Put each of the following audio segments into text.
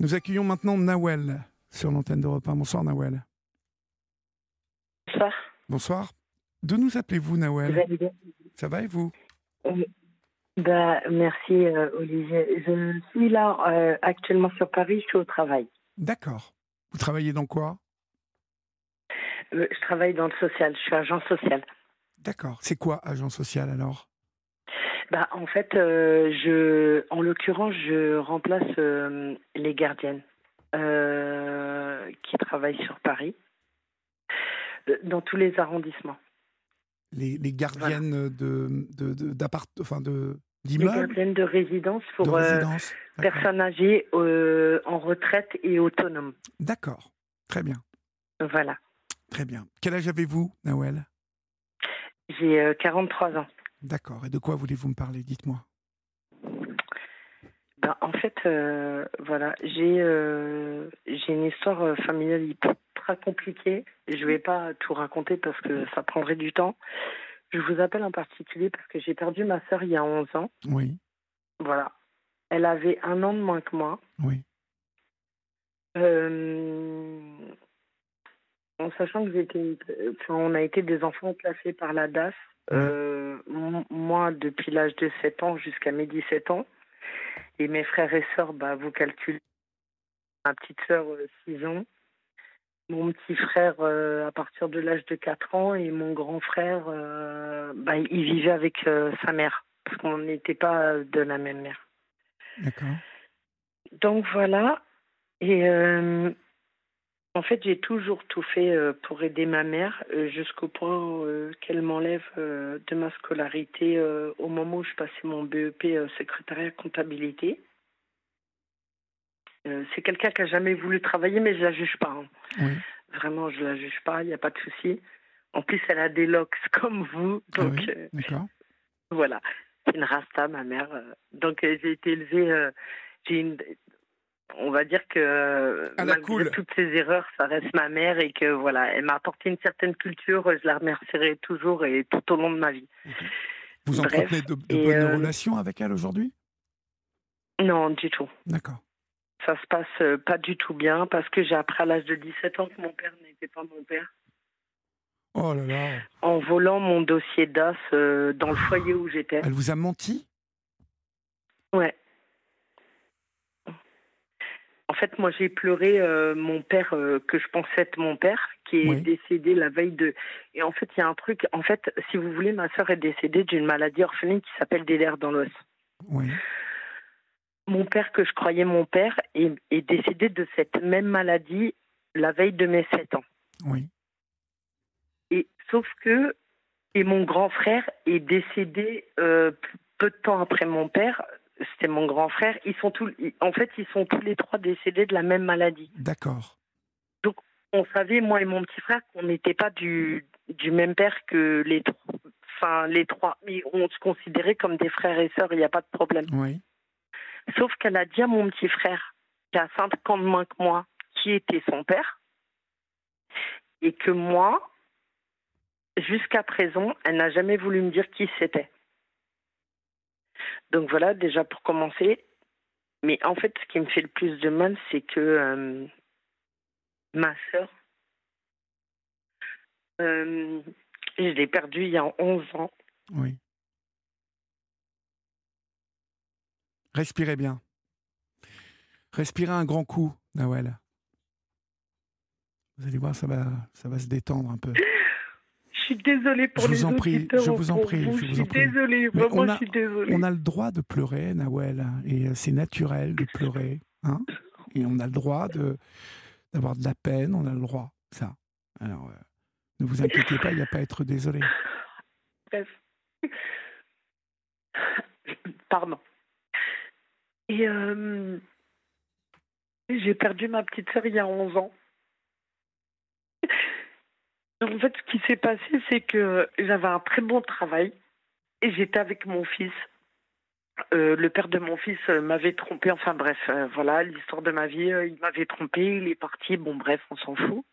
Nous accueillons maintenant Nawel sur l'antenne d'Europe 1. Bonsoir Nawel. Bonsoir. Bonsoir. De nous appelez-vous Nawel? Ça va et vous? Euh, bah, Merci euh, Olivier. Je suis là euh, actuellement sur Paris, je suis au travail. D'accord. Vous travaillez dans quoi? Je travaille dans le social, je suis agent social. D'accord. C'est quoi agent social alors? Bah, en fait, je, en l'occurrence, je remplace les gardiennes qui travaillent sur Paris, dans tous les arrondissements les, les gardiennes de, de, d'appart, enfin de, d'immeubles? Les gardiennes de résidence pour euh, personnes âgées euh, en retraite et autonomes. D'accord, très bien. Voilà. Très bien. Quel âge avez-vous, Nawel? J'ai 43 euh, ans. D'accord. Et de quoi voulez-vous me parler? Dites-moi. Ben, en fait, voilà, j'ai j'ai une histoire familiale très compliqué. Je ne vais pas tout raconter parce que ça prendrait du temps. Je vous appelle en particulier parce que j'ai perdu ma sœur il y a 11 ans. Oui. Voilà. Elle avait un an de moins que moi. Oui. Euh, en sachant que j'étais, on a été des enfants placés par la DAS. Euh, moi, depuis l'âge de 7 ans jusqu'à mes 17 ans. Et mes frères et sœurs, bah, vous calculez. Ma petite sœur, 6 euh, ans mon petit frère euh, à partir de l'âge de 4 ans et mon grand frère, euh, bah, il vivait avec sa mère parce qu'on n'était pas de la même mère. D'accord. Donc voilà. Et en fait, j'ai toujours tout fait pour aider ma mère jusqu'au point qu'elle m'enlève de ma scolarité au moment où je passais mon BEP secrétariat comptabilité. Euh, c'est quelqu'un qui a jamais voulu travailler, mais je la juge pas. Hein. Vraiment, je la juge pas. Il n'y a pas de souci. En plus, elle a des locks comme vous, ah donc euh, voilà. C'est une rasta, ma mère. Euh. Donc j'ai été élevée. j'ai une, on va dire que malgré toutes ses erreurs, ça reste ma mère et que voilà, elle m'a apporté une certaine culture. Je la remercierai toujours et tout au long de ma vie. Vous entretenez de, de bonnes relations avec elle aujourd'hui? Non, du tout. D'accord ça se passe euh, pas du tout bien parce que j'ai appris à l'âge de 17 ans que mon père n'était pas mon père. Oh là là. En volant mon dossier d'AS euh, dans le foyer où j'étais. Elle vous a menti? Ouais. En fait, moi, j'ai pleuré euh, mon père, que je pensais être mon père, qui est décédé la veille de. Et en fait, il y a un truc. En fait, si vous voulez, ma soeur est décédée d'une maladie orpheline qui s'appelle des lèvres dans l'os. Oui mon père, que je croyais mon père, est, décédé de cette même maladie la veille de mes 7 ans. Oui. Et sauf que, et mon grand frère est décédé euh, peu de temps après mon père. C'était mon grand frère. Ils sont tous, en fait, ils sont tous les trois décédés de la même maladie. D'accord. Donc, on savait, moi et mon petit frère, qu'on n'était pas du, du même père que les trois. Enfin, les trois. Mais on se considérait comme des frères et sœurs, il n'y a pas de problème. Oui. Sauf qu'elle a dit à mon petit frère, qui a 5 ans de moins que moi, qui était son père, et que moi, jusqu'à présent, elle n'a jamais voulu me dire qui c'était. Donc voilà, déjà pour commencer. Mais en fait, ce qui me fait le plus de mal, c'est que euh, ma sœur, euh, je l'ai perdue il y a 11 ans. Oui. Respirez bien. Respirez un grand coup, Nawel. Vous allez voir, ça va, ça va se détendre un peu. Je suis désolée pour je les vous en prie, Je vous en prie, je, suis désolée, vraiment, on a, je suis désolée. On a le droit de pleurer, Nawel, et euh, c'est naturel de pleurer, hein Et on a le droit de d'avoir de la peine, on a le droit, ça. Alors, euh, ne vous inquiétez pas, il n'y a pas à être désolé. Bref. Pardon. Et euh, j'ai perdu ma petite sœur il y a 11 ans. En fait, ce qui s'est passé, c'est que j'avais un très bon travail et j'étais avec mon fils. Euh, le père de mon fils euh, m'avait trompé. Enfin bref, voilà l'histoire de ma vie. il m'avait trompé, il est parti. Bon bref, on s'en fout.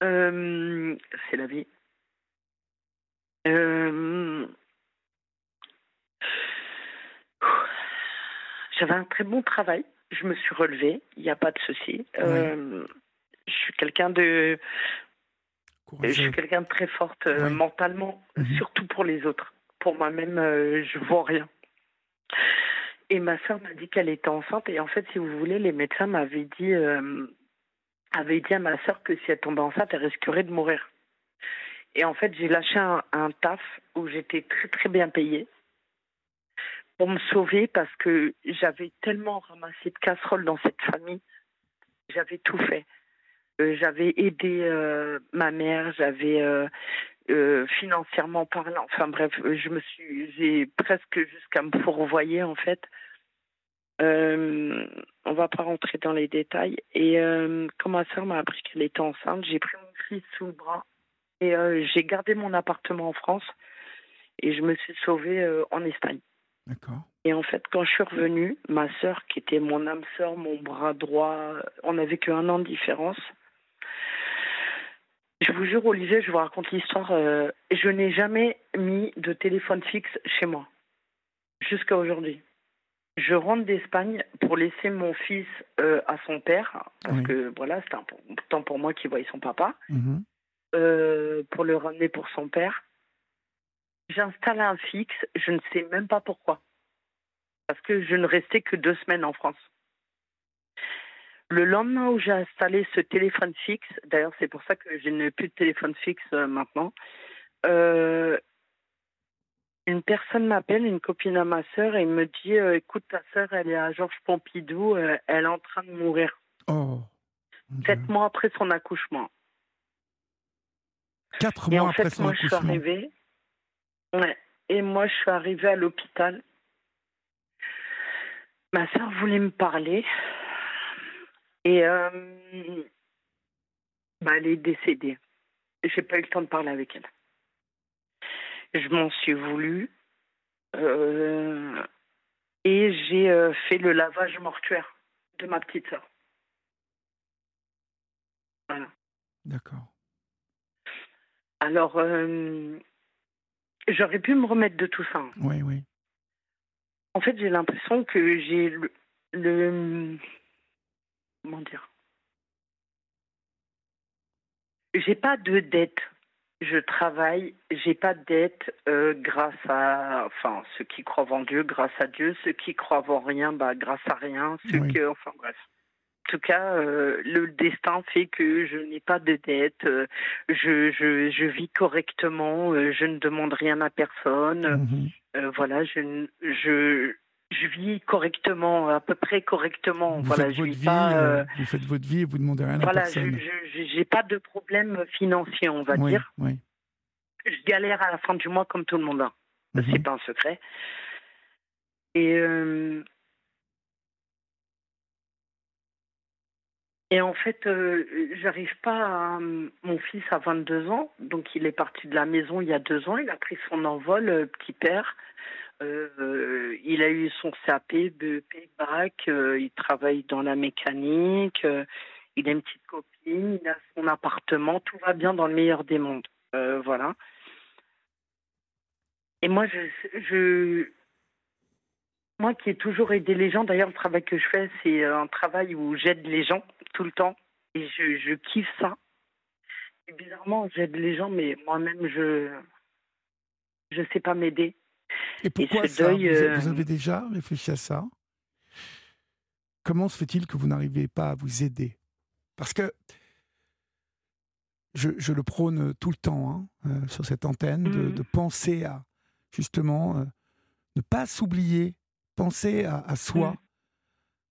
c'est la vie. j'avais un très bon travail. je me suis relevée, il n'y a pas de souci. Euh, je suis quelqu'un de. Je suis quelqu'un de très forte euh, mentalement, mhm. surtout pour les autres. Pour moi-même, euh, je vois rien. Et ma soeur m'a dit qu'elle était enceinte. Et en fait, si vous voulez, les médecins m'avaient dit, avaient dit à ma soeur que si elle tombait enceinte, elle risquerait de mourir. Et en fait, j'ai lâché un, un taf où j'étais très très bien payée pour me sauver parce que j'avais tellement ramassé de casseroles dans cette famille. J'avais tout fait. Euh, j'avais aidé euh, ma mère, j'avais euh, financièrement parlant, enfin bref, je me suis, j'ai presque jusqu'à me fourvoyer en fait. on va pas rentrer dans les détails. Et quand ma soeur m'a appris qu'elle était enceinte, j'ai pris mon fils sous le bras et j'ai gardé mon appartement en France et je me suis sauvée en Espagne. Et en fait, quand je suis revenue, ma sœur, qui était mon âme sœur, mon bras droit, on n'avait qu'un an de différence. Je vous jure, Olivier, je vous raconte l'histoire. Euh, je n'ai jamais mis de téléphone fixe chez moi, jusqu'à aujourd'hui. Je rentre d'Espagne pour laisser mon fils euh, à son père, parce que voilà, c'était important pour moi qu'il voie son papa, mhm. euh, pour le ramener pour son père. J'installe un fixe, je ne sais même pas pourquoi. Parce que je ne restais que deux semaines en France. Le lendemain où j'ai installé ce téléphone fixe, d'ailleurs c'est pour ça que je n'ai plus de téléphone fixe euh, maintenant, euh, une personne m'appelle, une copine à ma sœur, et me dit euh, Écoute, ta sœur, elle est à Georges Pompidou, elle est en train de mourir. Oh. Sept mois après son accouchement. Quatre mois après son accouchement. Je suis arrivée, et moi, je suis arrivée à l'hôpital. Ma soeur voulait me parler. Et euh, bah, elle est décédée. J'ai pas eu le temps de parler avec elle. Je m'en suis voulu. Euh, et j'ai euh, fait le lavage mortuaire de ma petite soeur. Voilà. D'accord. Alors, J'aurais pu me remettre de tout ça. Oui, oui. En fait, j'ai l'impression que j'ai le, Comment dire? J'ai pas de dette. Je travaille, j'ai pas de dette euh, grâce à, enfin, ceux qui croient en Dieu, grâce à Dieu, ceux qui croient en rien, bah, grâce à rien, ceux que, enfin, bref. En tout cas, euh, le destin fait que je n'ai pas de dette, euh, je, je, je, vis correctement, euh, je ne demande rien à personne. Mhm. voilà, je, je, je vis correctement, à peu près correctement. Vous voilà, faites votre vie, vous faites votre vie et vous demandez rien à personne. Voilà, je n'ai pas de problème financier, on va dire. Oui. Je galère à la fin du mois comme tout le monde. Hein. Mhm. C'est pas un secret. Et Et en fait, euh, j'arrive pas à. Mon fils a 22 ans, donc il est parti de la maison il y a deux ans. Il a pris son envol, euh, petit père. Euh, il a eu son CAP, BEP, BAC. il travaille dans la mécanique. il a une petite copine. Il a son appartement. Tout va bien dans le meilleur des mondes. voilà. Et moi, je, moi qui ai toujours aidé les gens, d'ailleurs, le travail que je fais, c'est un travail où j'aide les gens tout le temps. Et je, je kiffe ça. Et bizarrement, j'aide les gens, mais moi-même, je ne sais pas m'aider. Et pourquoi ça vous, euh, avez déjà réfléchi à ça? Comment se fait-il que vous n'arrivez pas à vous aider? Parce que je, je, le prône tout le temps hein, euh, sur cette antenne, de, mhm. de, penser à justement euh, ne pas s'oublier, penser à, à soi. Mhm.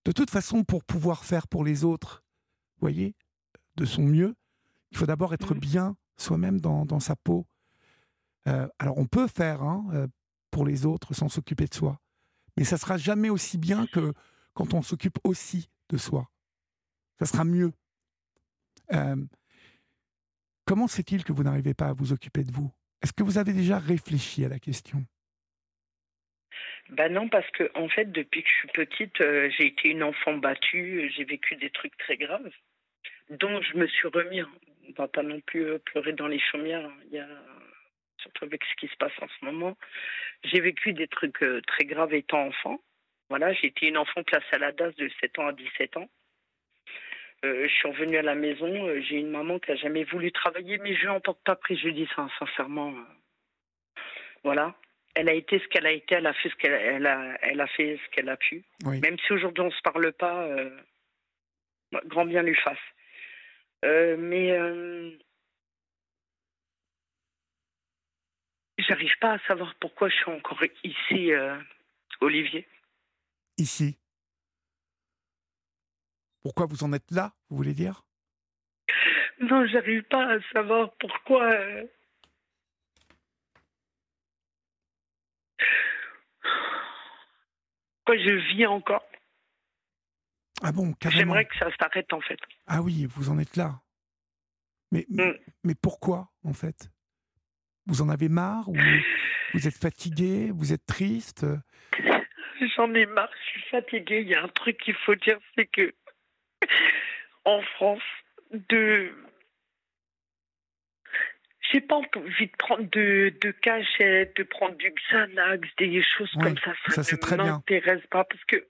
De toute façon, pour pouvoir faire pour les autres, voyez, de son mieux, il faut d'abord être mmh. bien soi-même dans, sa peau. Euh, alors on peut faire hein, pour les autres sans s'occuper de soi, mais ça sera jamais aussi bien que quand on s'occupe aussi de soi. Ça sera mieux. Euh, comment c'est-il que vous n'arrivez pas à vous occuper de vous? Est-ce que vous avez déjà réfléchi à la question? Ben non, parce que en fait, depuis que je suis petite, j'ai été une enfant battue, j'ai vécu des trucs très graves dont je me suis remis. Hein. On va pas non plus euh, pleurer dans les chaumières. Hein. Il y surtout avec ce qui se passe en ce moment. J'ai vécu des trucs euh, très graves étant enfant. Voilà, été une enfant placée à la DAS de 7 ans à 17 ans. Euh, je suis revenue à la maison. euh, j'ai une maman qui a jamais voulu travailler, mais je lui en porte pas préjudice, hein, sincèrement. euh. Voilà. Elle a été ce qu'elle a été, elle a fait ce qu'elle elle a, elle a fait ce qu'elle a pu. Oui. Même si aujourd'hui on se parle pas, bah, grand bien lui fasse. Mais euh, j'arrive pas à savoir pourquoi je suis encore ici, euh, Olivier. Ici. Pourquoi vous en êtes là, vous voulez dire? Non, j'arrive pas à savoir pourquoi. euh, Pourquoi je vis encore. Ah bon, carrément. J'aimerais que ça s'arrête en fait. Ah oui, vous en êtes là. Mais, Mm. mais pourquoi, en fait? Vous en avez marre ou Vous êtes fatigué Vous êtes triste? J'en ai marre, je suis fatiguée. Il y a un truc qu'il faut dire, c'est que en France, de j'ai pas envie de prendre de, de cachette, de prendre du Xanax, des choses Oui, comme ça. Ça, ça, c'est ne très bien. m'intéresse pas parce que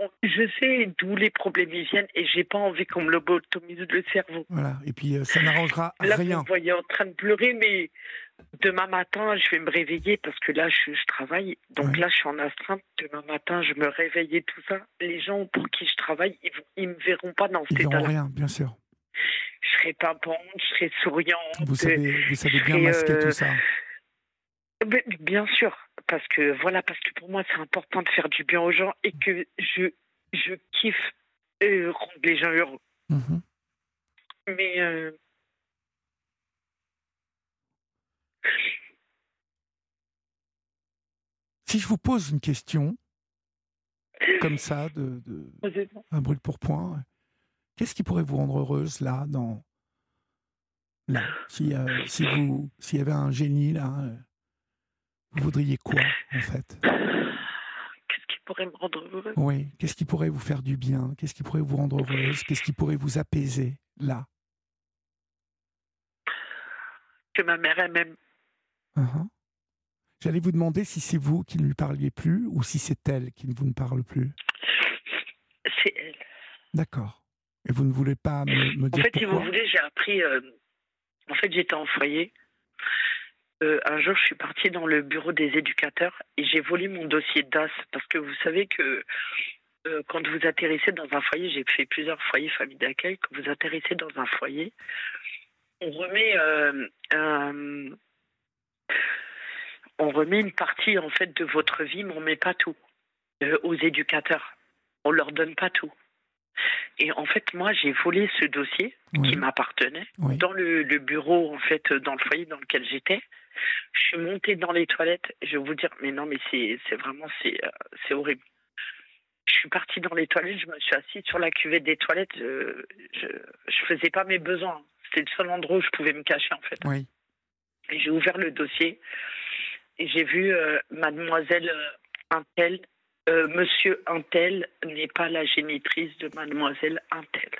on- je sais d'où les problèmes ils viennent et j'ai pas envie qu'on me lobotomise le cerveau. Voilà. Et puis, euh, ça n'arrangera Là, vous rien. voyez en train de pleurer, mais demain matin, je vais me réveiller parce que là, je, je travaille. Donc Ouais. là, je suis en astreinte. Demain matin, je me réveille et tout ça. Les gens pour qui je travaille, ils, ils me verront pas dans cet Ils verront rien, bien sûr. Je serai bonne, je serai souriante. Vous savez, vous savez bien masquer euh, tout ça. Mais Bien sûr, parce que voilà, parce que pour moi, c'est important de faire du bien aux gens et que je, je kiffe euh, rendre les gens heureux. Mhm. Mais euh, Si je vous pose une question, comme ça, de, un brûle pour point, qu'est-ce qui pourrait vous rendre heureuse là, dans là, si, euh, si vous, s'il y avait un génie là, euh, vous voudriez quoi en fait? Qu'est-ce qui pourrait me rendre heureuse? Oui, qu'est-ce qui pourrait vous faire du bien? Qu'est-ce qui pourrait vous rendre heureuse? Qu'est-ce qui pourrait vous apaiser là? Que ma mère elle m'aime. Uhum. J'allais vous demander si c'est vous qui ne lui parliez plus ou si c'est elle qui ne vous ne parle plus. C'est elle. D'accord. Et vous ne voulez pas me, me En dire fait, si vous voulez, j'ai appris. euh, en fait, j'étais en foyer. Euh, un jour, je suis partie dans le bureau des éducateurs et j'ai volé mon dossier DAS parce que vous savez que euh, quand vous atterrissez dans un foyer, j'ai fait plusieurs foyers famille d'accueil. Quand vous atterrissez dans un foyer, on remet euh, un- on remet une partie en fait de votre vie, mais on met pas tout euh, aux éducateurs. On leur donne pas tout. Et en fait, moi, j'ai volé ce dossier qui m'appartenait oui. dans le, le bureau, en fait, dans le foyer dans lequel j'étais. Je suis montée dans les toilettes. Je vais vous dire, mais non, mais c'est vraiment, c'est euh, c'est horrible. Je suis partie dans les toilettes, je me suis assise sur la cuvette des toilettes. Je, je, je faisais pas mes besoins. C'était le seul endroit où je pouvais me cacher, en fait. Oui. Et j'ai ouvert le dossier et j'ai vu euh, mademoiselle euh, Intel, euh, monsieur Intel n'est pas la génitrice de mademoiselle Intel.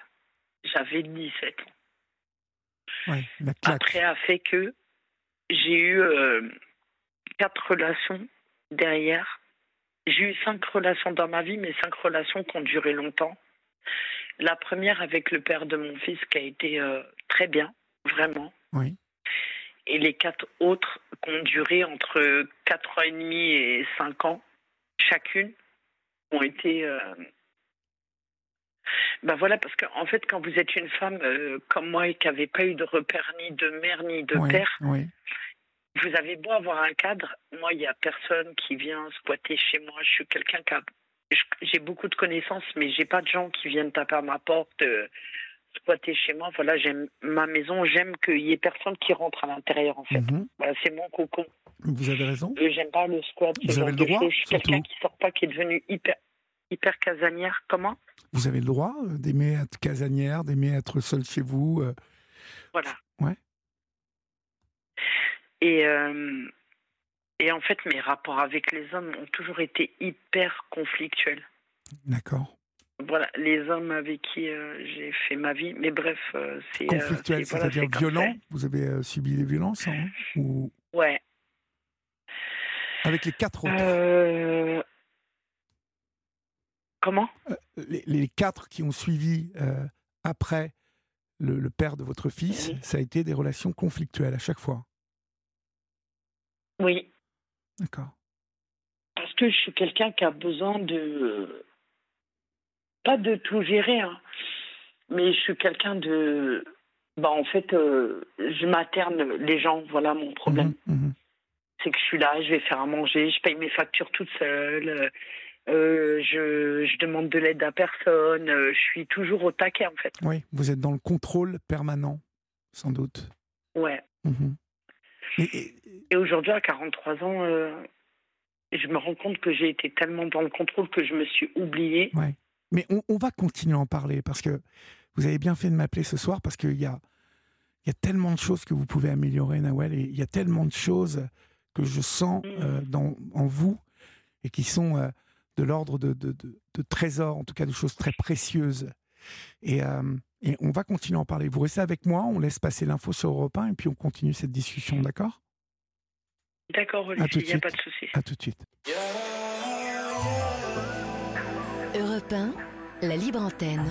J'avais 17 ans. la. Après a fait que j'ai eu euh, quatre relations derrière. J'ai eu cinq relations dans ma vie, mais cinq relations qui ont duré longtemps. La première avec le père de mon fils qui a été euh, très bien, vraiment. Oui. Et les quatre autres qui ont duré entre quatre ans et demi et cinq ans, chacune, ont été. euh, Ben voilà, parce qu'en fait, quand vous êtes une femme euh, comme moi et qui n'avait pas eu de repère ni de mère ni de oui, père, oui. vous avez beau avoir un cadre, moi, il n'y a personne qui vient squatter chez moi. Je suis quelqu'un qui a. J'ai beaucoup de connaissances, mais j'ai pas de gens qui viennent taper à ma porte, euh, squatter chez moi. Voilà, j'aime ma maison, j'aime qu'il y ait personne qui rentre à l'intérieur, en fait. Mhm. Voilà, c'est mon cocon. Vous avez raison. J'aime pas le squat. Vous avez le droit. Je suis quelqu'un qui sort pas, qui est devenu hyper, hyper casanière. Comment? Vous avez le droit euh, d'aimer être casanière, d'aimer être seul chez vous. euh, Voilà. Ouais. Et, euh, et en fait, mes rapports avec les hommes ont toujours été hyper conflictuels. D'accord. Voilà, les hommes avec qui euh, j'ai fait ma vie. Mais bref, euh, c'est. euh, Conflictuel, voilà, c'est-à-dire violent. Vous avez euh, subi des violences hein, ou. Ouais. avec les quatre autres. Comment? Les, quatre qui ont suivi après le, père de votre fils, ça a été des relations conflictuelles à chaque fois. Oui. D'accord. Parce que je suis quelqu'un qui a besoin de. Pas de tout gérer, hein, mais je suis quelqu'un de. Bah, en fait, euh, je materne les gens, voilà mon problème. Mhm, mhm. C'est que je suis là, je vais faire à manger, je paye mes factures toute seule, euh, je, je, demande de l'aide à personne, euh, je suis toujours au taquet en fait. Oui, vous êtes dans le contrôle permanent, sans doute. Ouais. Mhm. Et, aujourd'hui, à 43 ans, je me rends compte que j'ai été tellement dans le contrôle que je me suis oubliée. Ouais. Mais on, on, va continuer à en parler parce que vous avez bien fait de m'appeler ce soir parce qu'il y a, il y a tellement de choses que vous pouvez améliorer, Nawel, et il y a tellement de choses que je sens mm. euh, dans, en vous et qui sont euh, de l'ordre de, de, de, trésors, en tout cas de choses très précieuses. Et, euh, et, on va continuer à en parler. Vous restez avec moi, on laisse passer l'info sur Europe 1 et puis on continue cette discussion, d'accord? D'accord, Olivier, il n'y a pas de souci. À tout de suite. Europe 1, la libre antenne.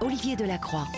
Olivier Delacroix.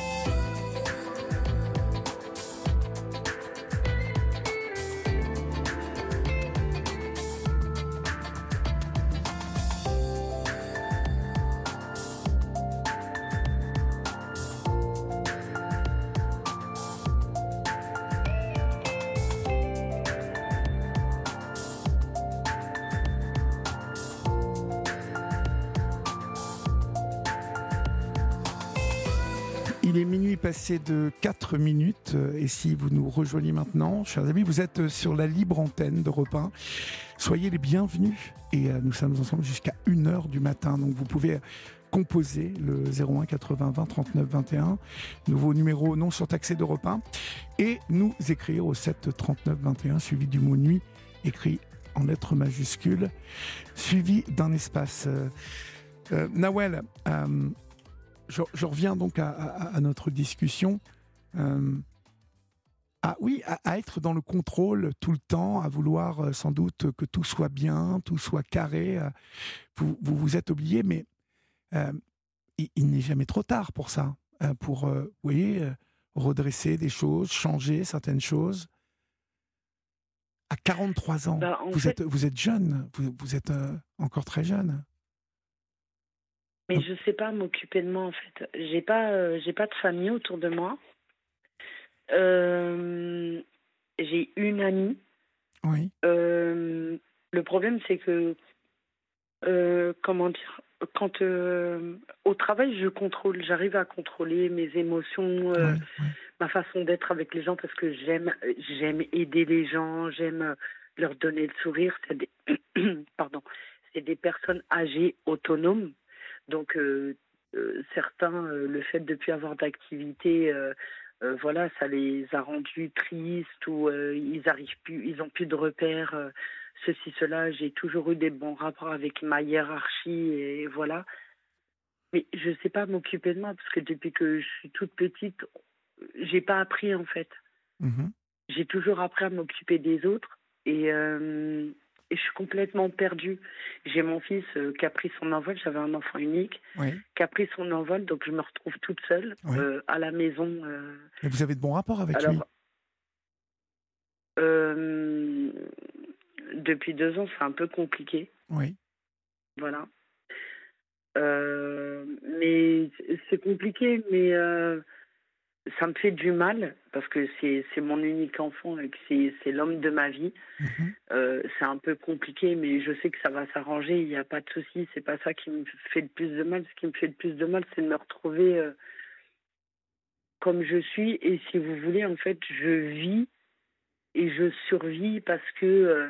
De 4 minutes et si vous nous rejoignez maintenant, chers amis, vous êtes sur la libre antenne d'Europe 1. Soyez les bienvenus et euh, nous sommes ensemble jusqu'à 1h du matin. Donc vous pouvez composer le 01 80 20 39 21, nouveau numéro non surtaxé d'Europe 1 et nous écrire au 7 39 21 suivi du mot nuit écrit en lettres majuscules suivi d'un espace. Euh, euh Nawel, euh, je, reviens donc à, notre discussion. Euh, ah oui, à, être dans le contrôle tout le temps, à vouloir euh, sans doute que tout soit bien, tout soit carré. Euh, vous, vous, êtes oublié, mais il, n'est jamais trop tard pour ça, pour, vous voyez, redresser des choses, changer certaines choses. À 43 ans, bah, vous, êtes, vous êtes jeune, vous, vous êtes encore très jeune. Mais je sais pas m'occuper de moi en fait. J'ai pas, euh, j'ai pas de famille autour de moi. Euh, j'ai une amie. Oui. Euh, le problème c'est que comment dire, quand au travail je contrôle, j'arrive à contrôler mes émotions, ma façon d'être avec les gens parce que j'aime, j'aime aider les gens, j'aime leur donner le sourire. C'est des, pardon, c'est des personnes âgées autonomes donc euh, euh, certains, euh, le fait de ne plus avoir d'activité, voilà, ça les a rendus tristes ou ils arrivent plus, ils ont plus de repères, ceci, cela. J'ai toujours eu des bons rapports avec ma hiérarchie et voilà. Mais je ne sais pas m'occuper de moi parce que depuis que je suis toute petite, j'ai pas appris en fait. Mmh j'ai toujours appris à m'occuper des autres et et je suis complètement perdue. J'ai mon fils euh, qui a pris son envol, j'avais un enfant unique, qui a pris son envol, donc je me retrouve toute seule euh, à la maison. Euh. Et vous avez de bons rapports avec lui? Depuis deux ans, c'est un peu compliqué. Oui. Voilà. mais c'est compliqué, mais ça me fait du mal parce que c'est mon unique enfant et que c'est l'homme de ma vie. Mhm. Euh, c'est un peu compliqué, mais je sais que ça va s'arranger. Il n'y a pas de souci. C'est pas ça qui me fait le plus de mal. Ce qui me fait le plus de mal, c'est de me retrouver euh, comme je suis. Et si vous voulez, en fait, je vis et je survis parce que euh,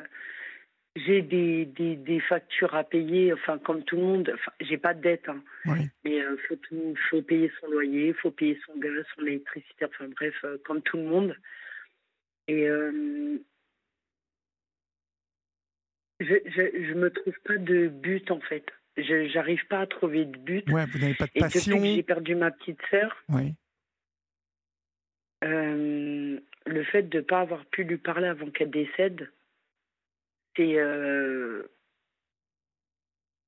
j'ai des, des, des, factures à payer, enfin comme tout le monde. Enfin, j'ai pas de dette, hein. mais il euh, faut, faut payer son loyer, il faut payer son gaz, son électricité, enfin bref, euh, comme tout le monde. Et euh, je, je, je me trouve pas de but en fait. Je j'arrive pas à trouver de but. Ouais, vous n'avez pas de passion. Et depuis que j'ai perdu ma petite sœur, oui. le fait de ne pas avoir pu lui parler avant qu'elle décède c'est euh,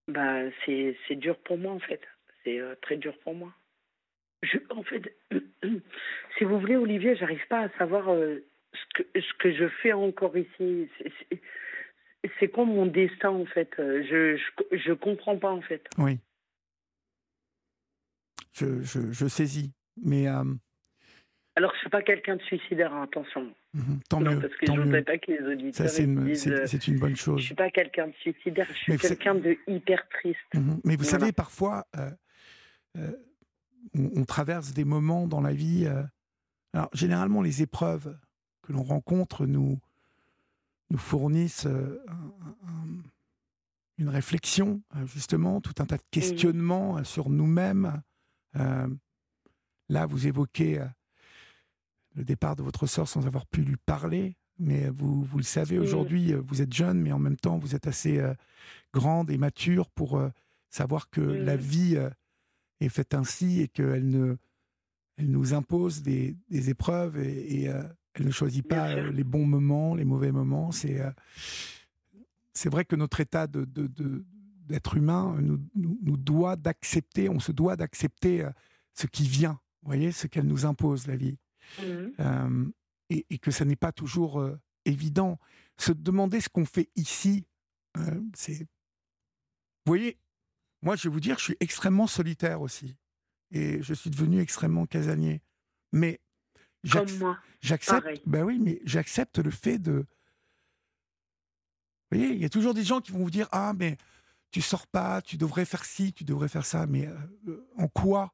Bah, c'est dur pour moi, en fait. C'est euh, très dur pour moi. En fait, si vous voulez, Olivier, j'arrive pas à savoir euh, ce, que, ce que je fais encore ici. C'est- quoi mon destin, en fait? Je, je, je comprends pas, en fait. Oui. Je, je, je saisis. Mais euh, Alors, je suis pas quelqu'un de suicidaire, hein, attention. mhm, tant non, mieux. parce que tant je mieux. voudrais pas que les Ça, auditeurs c'est une, c'est- euh, une bonne je chose. suis pas quelqu'un de suicidaire, je suis quelqu'un de hyper triste. Mhm. Mais vous Voilà. savez, parfois, euh, euh, on, on traverse des moments dans la vie. euh, alors, généralement, les épreuves que l'on rencontre nous, nous fournissent un- un- une réflexion, justement, tout un tas de questionnements sur nous-mêmes. Là, vous évoquez le départ de votre sœur sans avoir pu lui parler. Mais vous, vous le savez, Mhm. aujourd'hui, euh, vous êtes jeune, mais en même temps, vous êtes assez euh, grande et mature pour euh, savoir que Mhm. la vie euh, est faite ainsi et qu'elle ne, elle nous impose des, des épreuves et, et, elle ne choisit pas les bons moments, les mauvais moments. C'est c'est vrai que notre état de, de- de- d'être humain nous, nous, nous doit d'accepter, on se doit d'accepter ce qui vient, vous voyez, ce qu'elle nous impose, la vie. Euh, et, et que ça n'est pas toujours évident. Se demander ce qu'on fait ici, c'est. Vous voyez, moi, je vais vous dire, je suis extrêmement solitaire aussi. Et je suis devenu extrêmement casanier. Mais j'accepte. Ben oui, mais j'accepte le fait de. Vous voyez, il y a toujours des gens qui vont vous dire Ah, mais tu sors pas, tu devrais faire ci, tu devrais faire ça. Mais euh, en quoi?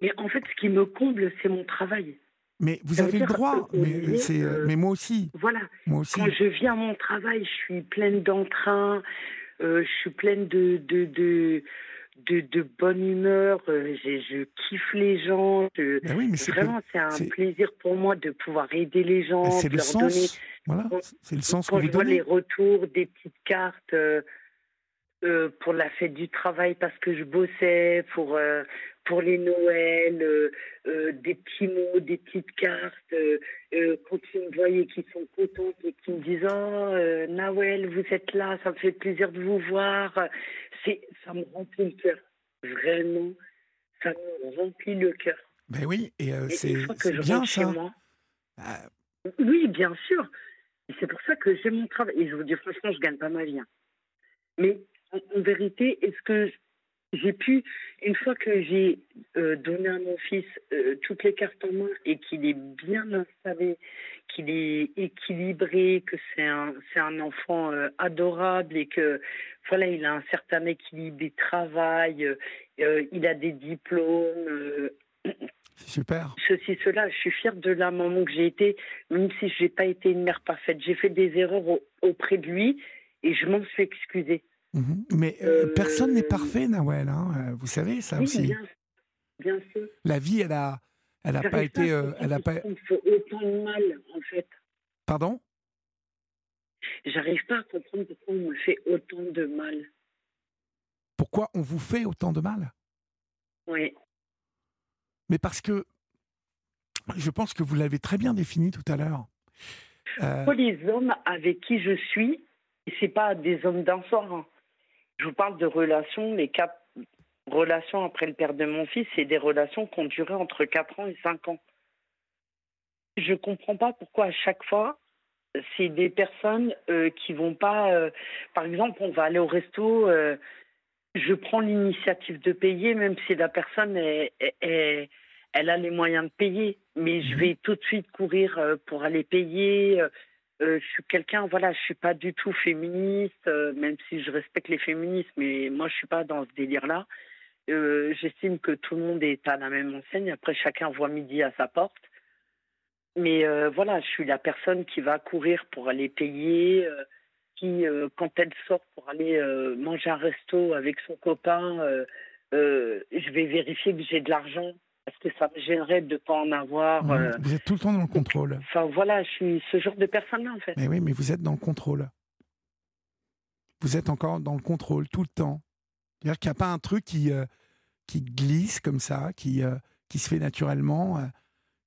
Mais en fait, ce qui me comble, c'est mon travail. Mais vous Ça avez le droit. Mais, c'est, euh, euh, mais moi aussi. Voilà. Moi aussi. Quand je viens à mon travail, je suis pleine d'entrain, euh, je suis pleine de, de, de, de, de bonne humeur, euh, je, je kiffe les gens. je- Ben oui, mais c'est vraiment, c'est un plaisir pour moi de pouvoir aider les gens, ben, c'est de le leur donner. Voilà, c'est le sens que quand vous je vois les retours, des petites cartes euh, euh, pour la fête du travail parce que je bossais, pour, euh, pour les Noëls, euh, euh, des petits mots, des petites cartes. euh, quand ils me voyaient qu'ils sont contents et qu'ils me disent Oh, Nawel, vous êtes là, ça me fait plaisir de vous voir. C'est, ça me remplit le cœur. Vraiment, ça me remplit le cœur. Ben oui, et Et c'est une fois que c'est je bien ça. moi, Ah, oui, bien sûr. Et c'est pour ça que j'aime mon travail. Et je vous dis franchement, je gagne pas ma vie. hein. Mais en, en vérité, est-ce que j'ai pu, une fois que j'ai euh, donné à mon fils euh, toutes les cartes en main et qu'il est bien installé, qu'il est équilibré, que c'est un, c'est un enfant euh, adorable et que voilà, il a un certain équilibre, il travaille, il a des diplômes. c'est super. ceci, cela. Je suis fière de la maman que j'ai été, même si je n'ai pas été une mère parfaite. J'ai fait des erreurs au- auprès de lui et je m'en suis excusée. Mhm. Mais euh, Euh, personne n'est parfait, Nawel. hein, euh, Vous savez ça oui, aussi. bien, bien sûr. La vie, elle a, elle a pas été, euh, elle a pas. on me fait autant de mal, en fait. Pardon? J'arrive pas à comprendre pourquoi on me fait autant de mal. Pourquoi on vous fait autant de mal? Oui, Mais parce que je pense que vous l'avez très bien défini tout à l'heure. Euh, Pour les hommes avec qui je suis, c'est pas des hommes soir. hein. Je vous parle de relations, les quatre relations après le père de mon fils, c'est des relations qui ont duré entre 4 ans et 5 ans. Je comprends pas pourquoi à chaque fois, c'est des personnes euh, qui vont pas. euh, par exemple, on va aller au resto, euh, je prends l'initiative de payer, même si la personne est, est- est- elle a les moyens de payer, mais je Mhm. vais tout de suite courir euh, pour aller payer. Euh, je suis quelqu'un, voilà, je suis pas du tout féministe, euh, même si je respecte les féministes, mais moi je suis pas dans ce délire-là. Euh, J'estime que tout le monde est à la même enseigne. Après, chacun voit midi à sa porte. Mais voilà, je suis la personne qui va courir pour aller payer, qui, quand elle sort pour aller manger un resto avec son copain, je vais vérifier que j'ai de l'argent parce que ça me gênerait de ne pas en avoir. euh. Vous êtes tout le temps dans le contrôle. Enfin voilà, je suis ce genre de personne-là en fait. Mais oui, mais vous êtes dans le contrôle. Vous êtes encore dans le contrôle tout le temps. C'est-à-dire qu'il n'y a pas un truc qui, euh, qui glisse comme ça, qui, euh, qui se fait naturellement.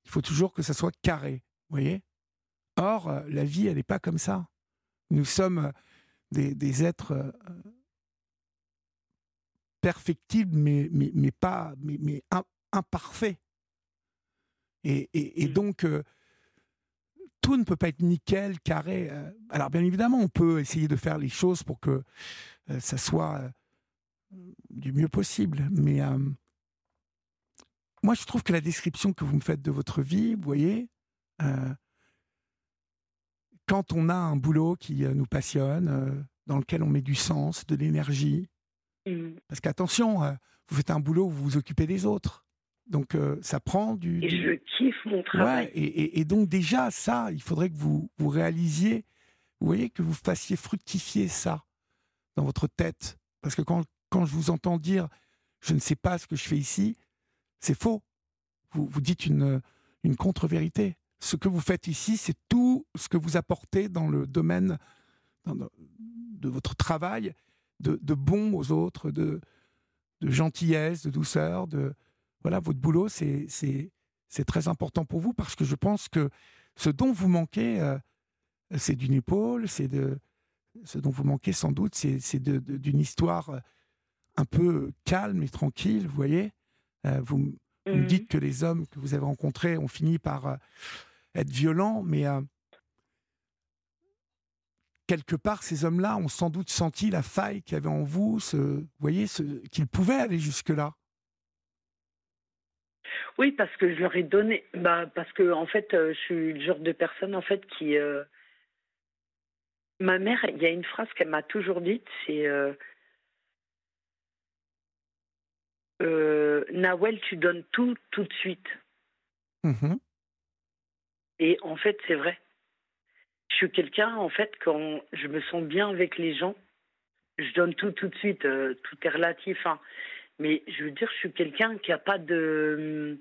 Il faut toujours que ça soit carré. Vous voyez? Or, la vie, elle n'est pas comme ça. Nous sommes des, des êtres euh, perfectible, mais, mais, mais pas, mais, mais imparfait. Et, et, mmh. donc, euh, tout ne peut pas être nickel, carré. Euh. Alors, bien évidemment, on peut essayer de faire les choses pour que euh, ça soit du mieux possible. Mais moi, je trouve que la description que vous me faites de votre vie, vous voyez, quand on a un boulot qui nous passionne, dans lequel on met du sens, de l'énergie, mmh. parce qu'attention, vous faites un boulot où vous vous occupez des autres. Donc euh, ça prend du. Et je kiffe mon travail. et, donc déjà ça, il faudrait que vous vous réalisiez, vous voyez, que vous fassiez fructifier ça dans votre tête, parce que quand quand je vous entends dire je ne sais pas ce que je fais ici, c'est faux. Vous vous dites une une contre-vérité. Ce que vous faites ici, c'est tout ce que vous apportez dans le domaine de votre travail, de, de bon aux autres, de, de gentillesse, de douceur, de, voilà, votre boulot, c'est très important pour vous parce que je pense que ce dont vous manquez, euh, c'est d'une épaule, c'est de ce dont vous manquez sans doute, c'est d'une histoire euh, un peu calme et tranquille, vous voyez. Euh, vous, me mmh dites que les hommes que vous avez rencontrés ont fini par être violents, mais quelque part, ces hommes-là ont sans doute senti la faille qu'il y avait en vous, ce, vous voyez, qu'ils pouvaient aller jusque-là. Oui, parce que je leur ai donné. Bah, parce que en fait, euh, je suis le genre de personne en fait qui. Euh, ma mère, il y a une phrase qu'elle m'a toujours dite, c'est euh... euh Nawel, tu donnes tout tout de suite. Mmh Et en fait, c'est vrai. Je suis quelqu'un, en fait, quand je me sens bien avec les gens, je donne tout tout de suite. tout est relatif. Hein. Mais je veux dire, je suis quelqu'un qui n'a pas de.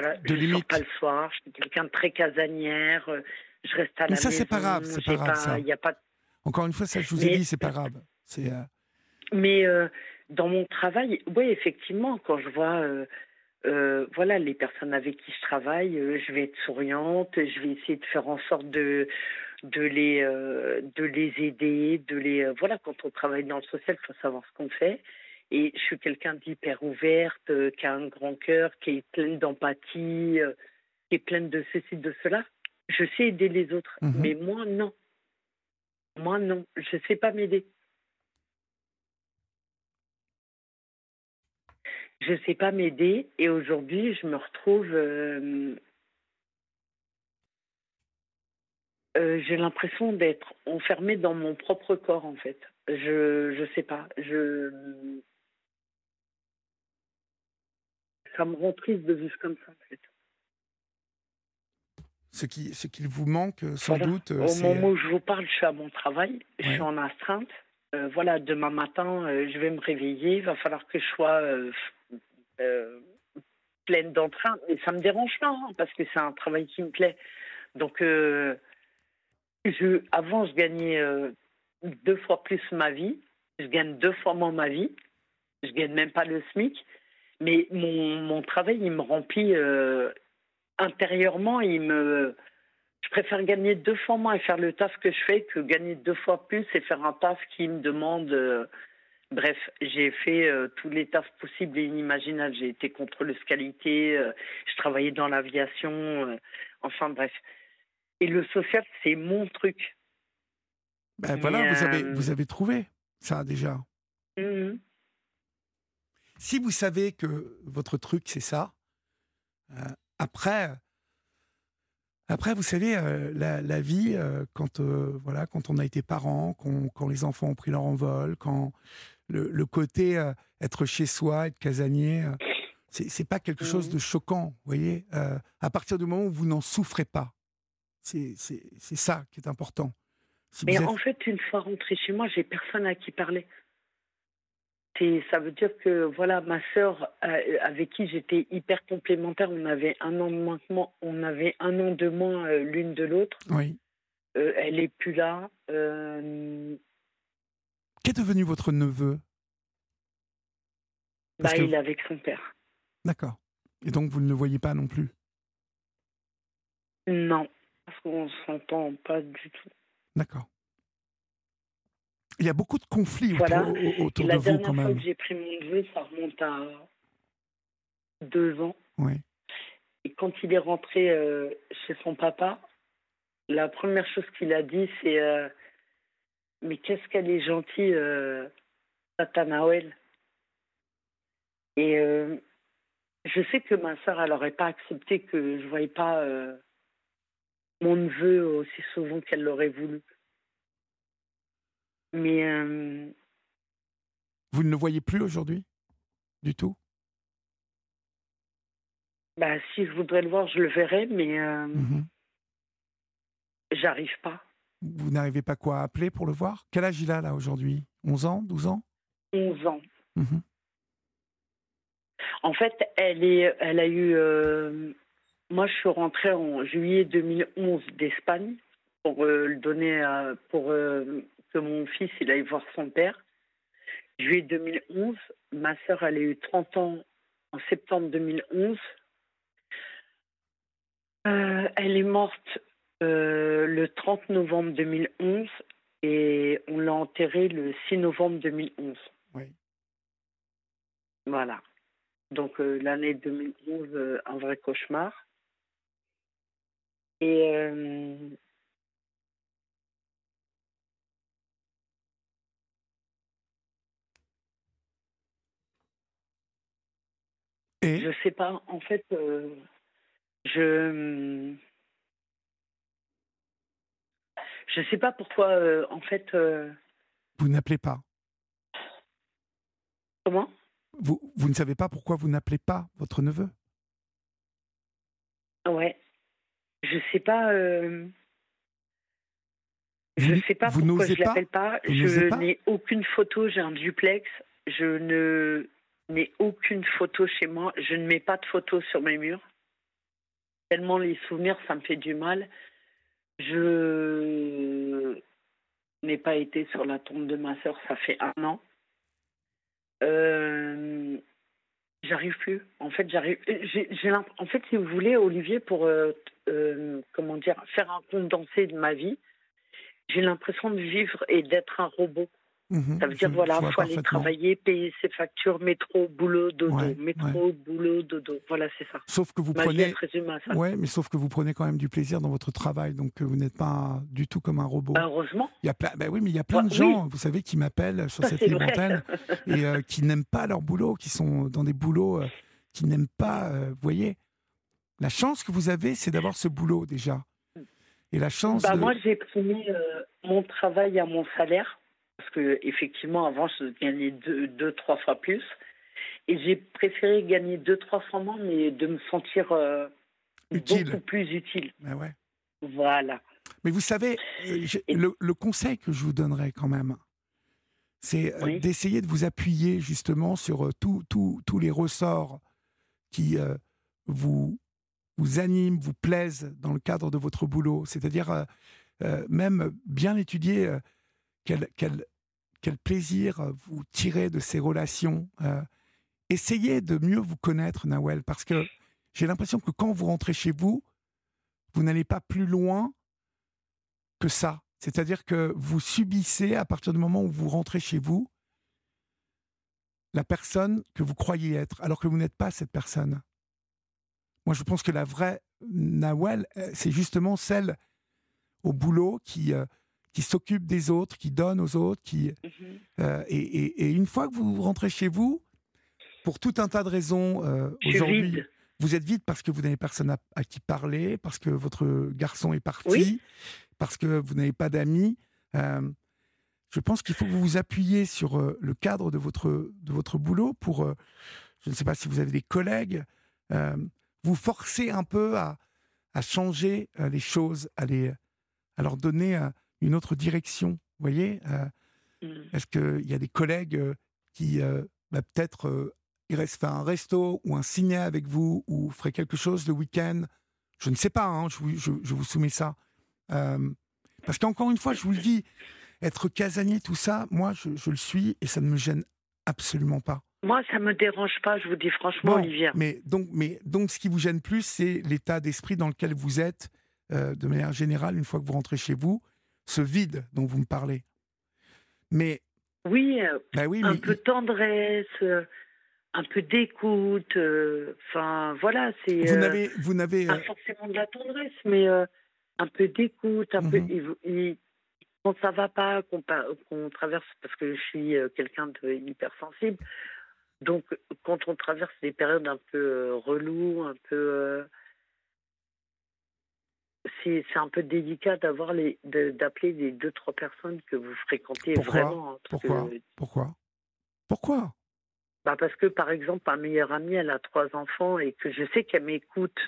Voilà, de je pas le soir, je suis quelqu'un de très casanière, euh, je reste à la maison. Mais ça, c'est pas grave, c'est pas grave. ça. Y a pas... Encore une fois, ça, je vous ai dit, c'est pas grave. C'est. Euh, mais euh, dans mon travail, oui, effectivement, quand je vois. voilà, les personnes avec qui je travaille, je vais être souriante, je vais essayer de faire en sorte de, de, les, de les aider, de les. voilà, quand on travaille dans le social, il faut savoir ce qu'on fait. Et je suis quelqu'un d'hyper ouverte, euh, qui a un grand cœur, qui est pleine d'empathie, euh, qui est pleine de ceci, de cela. Je sais aider les autres, mhm. mais moi, non. Moi, non. Je ne sais pas m'aider. Je ne sais pas m'aider et aujourd'hui, je me retrouve. Euh, j'ai l'impression d'être enfermée dans mon propre corps, en fait. Je ne sais pas. Je ça me rend triste de vivre comme ça, en fait. Ce qui, ce qu'il vous manque, sans doute. Au moment où je vous parle, je suis à mon travail, je suis en astreinte. Euh, voilà, demain matin, euh, je vais me réveiller. Il va falloir que je sois euh, pleine d'entrain. Mais ça me dérange pas, hein, parce que c'est un travail qui me plaît. Donc, je, avant, je gagnais deux fois plus ma vie. Je gagne deux fois moins ma vie. Je gagne même pas le SMIC. Mais mon, mon travail, il me remplit euh, intérieurement. Il me, je préfère gagner deux fois moins et faire le taf que je fais que gagner deux fois plus et faire un taf qui me demande. Euh, bref, j'ai fait euh, tous les tafs possibles et inimaginables. J'ai été contrôleuse qualité, je travaillais dans l'aviation, enfin bref. Et le social, c'est mon truc. Ben voilà, vous avez, vous avez trouvé ça déjà. Mmh si vous savez que votre truc, c'est ça, euh, après, après, vous savez, euh, la, vie, euh, quand, voilà, quand on a été parent, quand, les enfants ont pris leur envol, quand le, côté être chez soi, être casanier, c'est pas quelque chose de choquant, vous voyez, à partir du moment où vous n'en souffrez pas. C'est ça qui est important. Mais en fait, une fois rentré chez moi, j'ai personne à qui parler ça veut dire que voilà ma sœur euh, avec qui j'étais hyper complémentaire, on avait un an de moins, on avait un an de moins euh, l'une de l'autre. Oui. Euh, elle est plus là. Qu'est devenu votre neveu? Bah, il est avec son père. D'accord. Et donc vous ne le voyez pas non plus? Non, parce qu'on s'entend pas du tout. D'accord. Il y a beaucoup de conflits Voilà. autour, au- autour la de vous dernière quand fois même. que j'ai pris mon neveu, ça remonte à deux ans. Oui. Et quand il est rentré euh, chez son papa, la première chose qu'il a dit, c'est euh, Mais qu'est-ce qu'elle est gentille, euh, Tata. Et euh, je sais que ma soeur, elle n'aurait pas accepté que je ne voyais pas mon neveu aussi souvent qu'elle l'aurait voulu. Mais euh, Vous ne le voyez plus aujourd'hui Du tout? Bah, si je voudrais le voir, je le verrais, mais euh, Mhm. j'arrive pas. Vous n'arrivez pas quoi à appeler pour le voir? Quel âge il a là aujourd'hui? 11 ans 12 ans? 11 ans. Mhm. En fait, elle, est, elle a eu. euh, moi, je suis rentrée en juillet 2011 d'Espagne pour euh, le donner à- pour que mon fils il aille voir son père. Juillet 2011. Ma sœur, elle a eu 30 ans en septembre 2011. Euh, elle est morte euh, le 30 novembre 2011 et on l'a enterrée le 6 novembre 2011. Oui. Voilà. Donc euh, l'année 2011, euh, un vrai cauchemar. Et euh, Et je sais pas, en fait, euh, je je sais pas pourquoi, euh, en fait, euh, vous n'appelez pas comment? Vous, vous ne savez pas pourquoi vous n'appelez pas votre neveu? Ouais, je sais pas. Je n- sais pas vous pourquoi je pas l'appelle pas? Vous n'osez Je pas? n'ai aucune photo. J'ai un duplex. Je ne n'ai aucune photo chez moi. Je ne mets pas de photos sur mes murs. Tellement les souvenirs, ça me fait du mal. Je n'ai pas été sur la tombe de ma sœur. Ça fait un an. Euh, J'arrive plus. En fait, j'arrive. j'ai- En fait, si vous voulez, Olivier, pour euh, euh, comment dire, faire un condensé de ma vie, j'ai l'impression de vivre et d'être un robot. Mhm, Ça veut dire, voilà, il faut aller travailler, payer ses factures, métro, boulot, dodo. Ouais, métro, boulot, dodo. Voilà, c'est ça. Sauf que vous Ma prenez ça. Ouais, mais sauf que vous prenez quand même du plaisir dans votre travail, donc euh, vous n'êtes pas du tout comme un robot. Bah, heureusement. Il y a plein, ben oui, mais il y a plein Ouais, de oui. gens, vous savez, qui m'appellent sur Ça, cette libre antenne et euh, qui n'aiment pas leur boulot, qui sont dans des boulots euh, qui n'aiment pas. euh, vous voyez, la chance que vous avez, c'est d'avoir ce boulot déjà. Et la chance. Bah, de- moi, j'ai pris mon travail à mon salaire. Parce que effectivement, avant, je gagnais deux, deux trois fois plus. Et j'ai préféré gagner deux, trois fois moins, mais de me sentir euh, beaucoup plus utile. Ben ouais. Voilà. Mais vous savez, euh, le, le conseil que je vous donnerais quand même, c'est euh, Oui. d'essayer de vous appuyer justement sur tous les ressorts qui euh, vous, vous animent, vous plaisent dans le cadre de votre boulot. C'est-à-dire euh, même bien étudier quel, quel, quel plaisir euh, vous tirez de ces relations. euh. essayez de mieux vous connaître, Nawel, parce que j'ai l'impression que quand vous rentrez chez vous, vous n'allez pas plus loin que ça. C'est-à-dire que vous subissez, à partir du moment où vous rentrez chez vous, la personne que vous croyez être, alors que vous n'êtes pas cette personne. Moi, je pense que la vraie Nawel, euh, c'est justement celle au boulot qui, qui s'occupe des autres, qui donne aux autres, qui, Mhm. euh, et, et- et une fois que vous rentrez chez vous, pour tout un tas de raisons, euh, aujourd'hui, vous êtes vide parce que vous n'avez personne à, à qui parler, parce que votre garçon est parti, Oui. parce que vous n'avez pas d'amis. Euh, je pense qu'il faut que vous vous appuyiez sur euh, le cadre de votre, de votre boulot pour, euh, je ne sais pas si vous avez des collègues, vous forcer un peu à, à changer les choses, à, les- à leur donner une autre direction. Vous voyez Euh, Mhm. Est-ce qu'il y a des collègues euh, qui, euh, bah, peut-être, iraient se faire un resto ou un ciné avec vous ou feraient quelque chose le week-end? Je ne sais pas, hein, je, vous, je- je vous soumets ça. Euh, parce qu'encore une fois, je vous le dis, être casanier, tout ça, moi, je, je le suis et ça ne me gêne absolument pas. Moi, ça me dérange pas, je vous dis franchement, Bon, Olivier. Mais donc, mais donc, ce qui vous gêne plus, c'est l'état d'esprit dans lequel vous êtes, euh, de manière générale, une fois que vous rentrez chez vous, ce vide dont vous me parlez. Mais. Oui, bah oui un mais peu tendresse, euh, un peu d'écoute. euh, Enfin, voilà, c'est. vous euh, n'avez, vous n'avez, pas euh, forcément de la tendresse, mais euh, un peu d'écoute, un peu. Mhm. il- il- quand ça va pas, qu'on qu'on traverse, parce que je suis quelqu'un de hypersensible, donc quand on traverse des périodes un peu euh, reloues, un peu. euh, c'est un peu délicat d'avoir les de- d'appeler les deux trois personnes que vous fréquentez Pourquoi? vraiment hein, pourquoi, que pourquoi, pourquoi? Bah parce que, par exemple, ma meilleure amie, elle a trois enfants et que je sais qu'elle m'écoute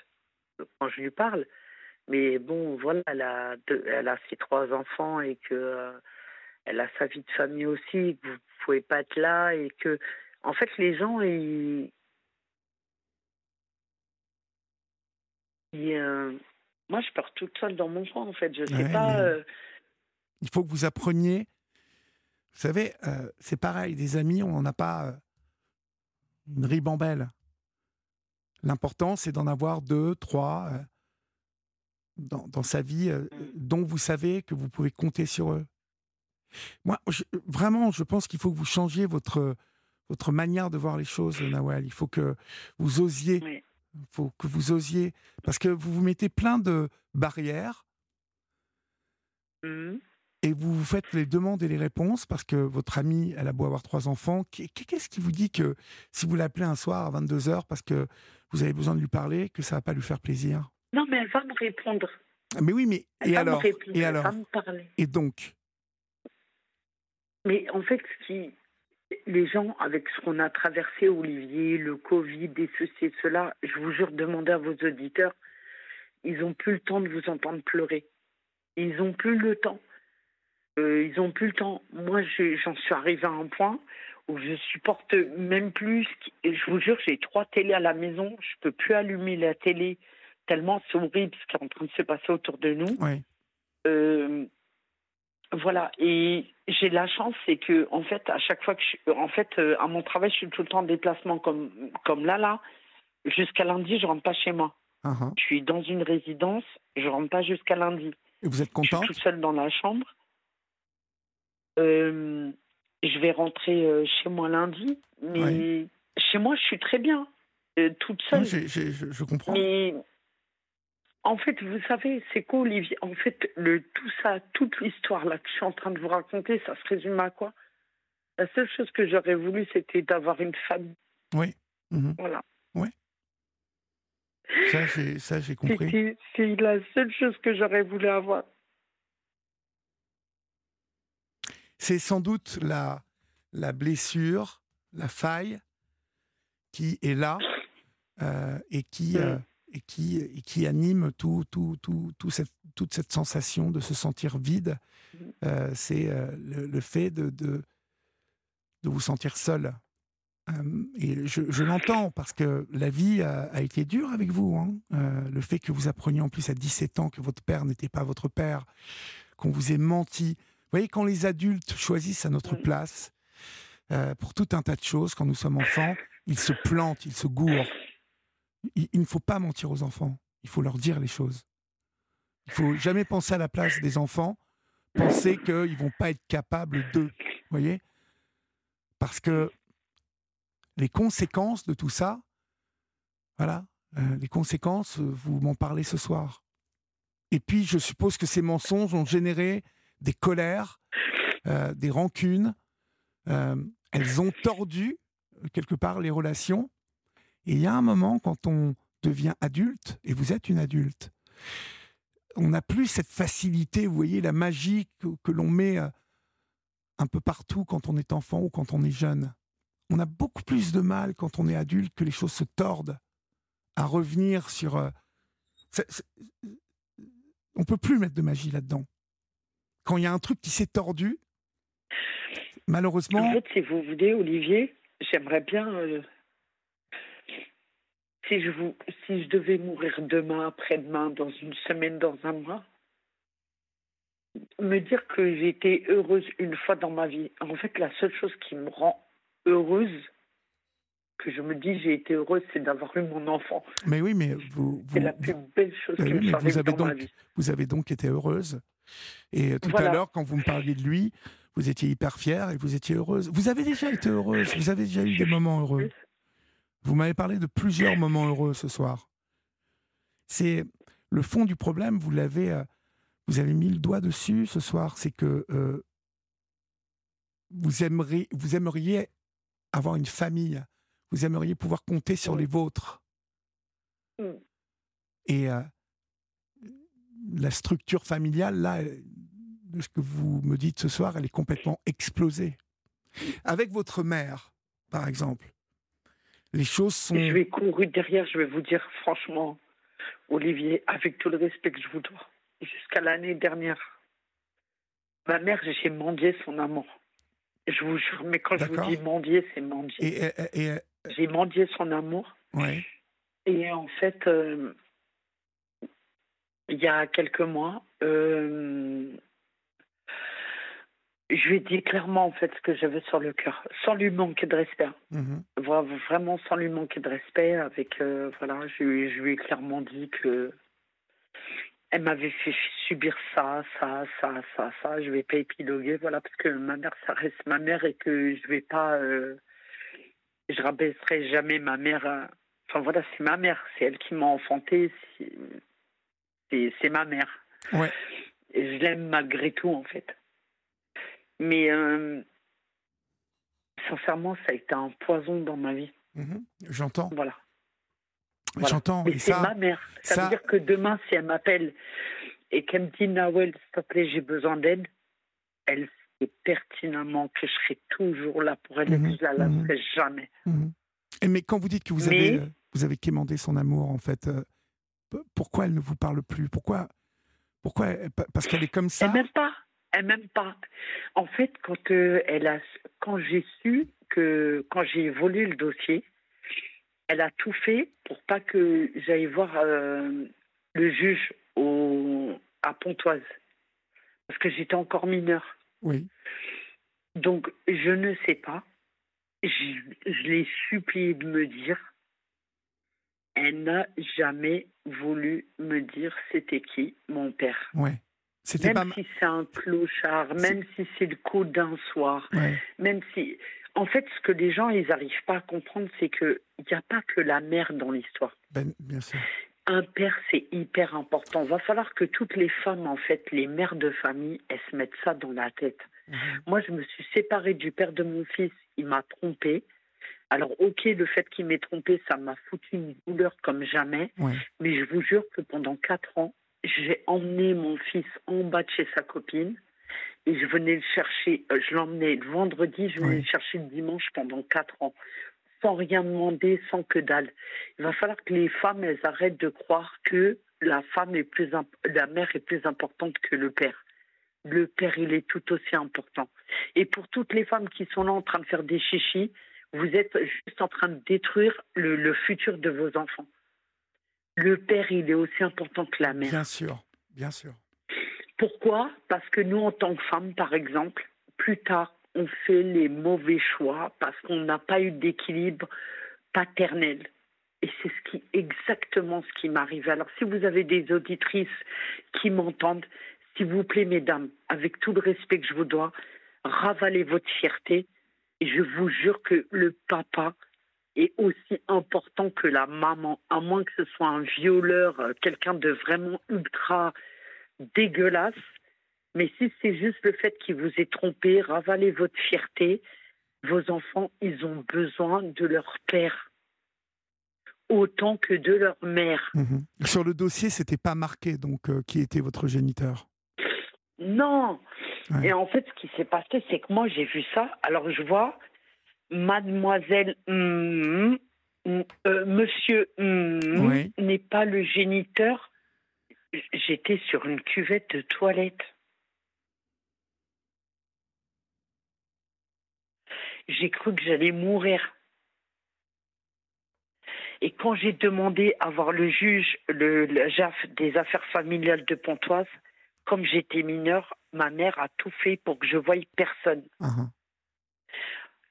quand je lui parle. Mais bon, voilà, elle a, deux- elle a ses trois enfants et que euh, elle a sa vie de famille aussi, et que vous pouvez pas être là et que, en fait, les gens, ils. ils, euh, moi, je pars toute seule dans mon coin, en fait. Je sais Ouais, pas. euh, Il faut que vous appreniez. Vous savez, euh, c'est pareil, des amis, on n'en a pas euh, une ribambelle. L'important, c'est d'en avoir deux, trois dans, dans sa vie, Mm. dont vous savez que vous pouvez compter sur eux. Moi, je- vraiment, je pense qu'il faut que vous changiez votre, votre manière de voir les choses, Nawal. Il faut que vous osiez. Oui. Il faut que vous osiez. Parce que vous vous mettez plein de barrières mhm. et vous vous faites les demandes et les réponses parce que votre amie, elle a beau avoir trois enfants. Qu'est- Qu'est-ce qui vous dit que si vous l'appelez un soir à 22h parce que vous avez besoin de lui parler, que ça va pas lui faire plaisir? Non, mais elle va me répondre. Mais oui, mais Elle et va me alors? Répondre. Et elle alors? va me parler. Et donc? Mais en fait, ce qui, les gens, avec ce qu'on a traversé, Olivier, le Covid et ceci et cela, je vous jure, demandez à vos auditeurs, ils n'ont plus le temps de vous entendre pleurer. Ils n'ont plus le temps. Euh, ils n'ont plus le temps. Moi, j'en suis arrivée à un point où je supporte même plus. et Je vous jure, j'ai trois télés à la maison. Je peux plus allumer la télé tellement c'est horrible ce qui est en train de se passer autour de nous. Oui. Euh, voilà, et j'ai la chance, c'est que en fait, à chaque fois que je en fait, euh, à mon travail, je suis tout le temps en déplacement comme comme là là. Jusqu'à lundi, je rentre pas chez moi. Ah. Je suis dans une résidence, je rentre pas jusqu'à lundi. Et vous êtes Je suis contente toute seule dans la chambre. Euh, je vais rentrer euh, chez moi lundi, mais chez moi, je suis très bien, toute seule. Je comprends. Mais en fait, vous savez, c'est quoi, Olivier? En fait, le, tout ça, toute l'histoire là que je suis en train de vous raconter, ça se résume à quoi? La seule chose que j'aurais voulu, c'était d'avoir une famille. Oui. Mhm. Voilà. Ça, j'ai ça, j'ai compris. C'est la seule chose que j'aurais voulu avoir. C'est sans doute la, la blessure, la faille qui est là euh, et, qui, Mm. euh, et, qui, et qui anime tout, tout, tout, tout cette, toute cette sensation de se sentir vide. Mm. Euh, c'est euh, le, le fait de, de, de vous sentir seul. Euh, et je, je l'entends parce que la vie a, a été dure avec vous. hein. Le fait que vous appreniez en plus à 17 ans que votre père n'était pas votre père, qu'on vous ait menti. Vous voyez, quand les adultes choisissent à notre place pour tout un tas de choses, quand nous sommes enfants, ils se plantent, ils se gourent. Il, ne faut pas mentir aux enfants. Il faut leur dire les choses. Il faut jamais penser à la place des enfants, penser qu'ils vont pas être capables d'eux. Voyez? Parce que les conséquences de tout ça, voilà, euh, les conséquences, euh, vous m'en parlez ce soir. Et puis, je suppose que ces mensonges ont généré des colères, euh, des rancunes. Elles ont tordu, quelque part, les relations. Et il y a un moment, quand on devient adulte, et vous êtes une adulte, on n'a plus cette facilité, vous voyez, la magie que, l'on met euh, un peu partout quand on est enfant ou quand on est jeune. On a beaucoup plus de mal quand on est adulte que les choses se tordent à revenir sur. euh, on peut plus mettre de magie là-dedans. Quand il y a un truc qui s'est tordu, malheureusement, En fait, si vous voulez, Olivier, j'aimerais bien. euh, si, je vous, si je devais mourir demain, après-demain, dans une semaine, dans un mois, me dire que j'ai été heureuse une fois dans ma vie. En fait, la seule chose qui me rend heureuse, que je me dis j'ai été heureuse, c'est d'avoir eu mon enfant. mais oui, mais vous, C'est la plus belle chose Eh qui me vous avez dans ma donc- vie. vous avez donc été heureuse. Et tout à l'heure, quand vous me parliez de lui, vous étiez hyper fière et vous étiez heureuse. Vous avez déjà été heureuse, vous avez déjà eu des moments heureux. Vous m'avez parlé de plusieurs moments heureux ce soir. C'est le fond du problème, vous l'avez, euh, vous avez mis le doigt dessus ce soir, c'est que euh, vous aimeriez, vous aimeriez avoir une famille, vous aimeriez pouvoir compter sur les vôtres. Mm. Et euh, la structure familiale, là, de ce que vous me dites ce soir, elle est complètement explosée. Avec votre mère, par exemple, les choses sont. Je vais courir derrière, je vais vous dire franchement, Olivier, avec tout le respect que je vous dois, jusqu'à l'année dernière, ma mère, j'ai mendié son amour. Je vous jure, mais quand je vous dis mendier, c'est mendier. Et, et, j'ai mendié son amour. Ouais. Et en fait, euh, il y a quelques mois, euh, je lui ai dit clairement en fait ce que j'avais sur le cœur, sans lui manquer de respect. Mhm. Vraiment sans lui manquer de respect. Avec euh, voilà, je, lui ai clairement dit que elle m'avait fait subir ça, ça, ça, ça, ça. Je vais pas épiloguer, voilà, parce que ma mère, ça reste ma mère et que je vais pas, euh, je rabaisserai jamais ma mère. Euh, enfin voilà, c'est ma mère, c'est elle qui m'a enfanté, c'est ma mère. Ouais. Et je l'aime malgré tout en fait. Mais euh, sincèrement, ça a été un poison dans ma vie. Mhm. J'entends. Voilà. J'entends. Mais c'est ma mère. Ça, veut dire que demain, si elle m'appelle et qu'elle me dit Nawel, s'il te plaît, j'ai besoin d'aide, elle sait pertinemment que je serai toujours là pour elle et mhm. que je la lâcherai mhm. jamais. Et mais quand vous dites que vous avez, euh, vous avez quémandé son amour, en fait, euh, pourquoi elle ne vous parle plus? Pourquoi, pourquoi Parce qu'elle est comme ça? Elle même pas. Elle même pas. En fait, quand euh, elle a, quand j'ai su que quand j'ai volé le dossier, elle a tout fait pour pas que j'aille voir euh, le juge au, à Pontoise, parce que j'étais encore mineure. Oui. Donc je ne sais pas. Je, je l'ai supplié de me dire. Elle n'a jamais voulu me dire c'était qui mon père. Ouais. Même si c'est un clochard, même si c'est le coup d'un soir, même si. En fait, ce que les gens ils n'arrivent pas à comprendre, c'est qu'il n'y a pas que la mère dans l'histoire. Ben, bien sûr. Un père, c'est hyper important. Il va falloir que toutes les femmes, en fait, les mères de famille, elles se mettent ça dans la tête. Mhm. Moi, je me suis séparée du père de mon fils. Il m'a trompée. Alors, ok, le fait qu'il m'ait trompée, ça m'a foutu une douleur comme jamais. Mais je vous jure que pendant quatre ans, j'ai emmené mon fils en bas de chez sa copine et je venais le chercher, euh, je l'emmenais le vendredi, je venais le chercher le dimanche pendant quatre ans, sans rien demander, sans que dalle. Il va falloir que les femmes, elles arrêtent de croire que la femme est plus, la mère est plus importante que le père. Le père, il est tout aussi important. Et pour toutes les femmes qui sont là en train de faire des chichis, vous êtes juste en train de détruire le futur de vos enfants le père, il est aussi important que la mère. Bien sûr, bien sûr. Pourquoi? Parce que nous, en tant que femmes, par exemple, plus tard, on fait les mauvais choix parce qu'on n'a pas eu d'équilibre paternel. Et c'est ce qui, exactement ce qui m'arrive. Alors, si vous avez des auditrices qui m'entendent, s'il vous plaît, mesdames, avec tout le respect que je vous dois, ravalez votre fierté. Et je vous jure que le papa, est aussi important que la maman, à moins que ce soit un violeur, euh, quelqu'un de vraiment ultra dégueulasse. Mais si c'est juste le fait qu'il vous ait trompé, ravalez votre fierté, vos enfants, ils ont besoin de leur père autant que de leur mère. Mhm. Sur le dossier, c'était pas marqué donc euh, qui était votre géniteur. Non. Et en fait, ce qui s'est passé, c'est que moi j'ai vu ça. Alors je vois mademoiselle mm, mm, euh, monsieur mm, n'est pas le géniteur. J'étais sur une cuvette de toilette. J'ai cru que j'allais mourir. Et quand j'ai demandé à voir le juge, le, JAF des affaires familiales de Pontoise, comme j'étais mineure, ma mère a tout fait pour que je voie personne. Uh-huh.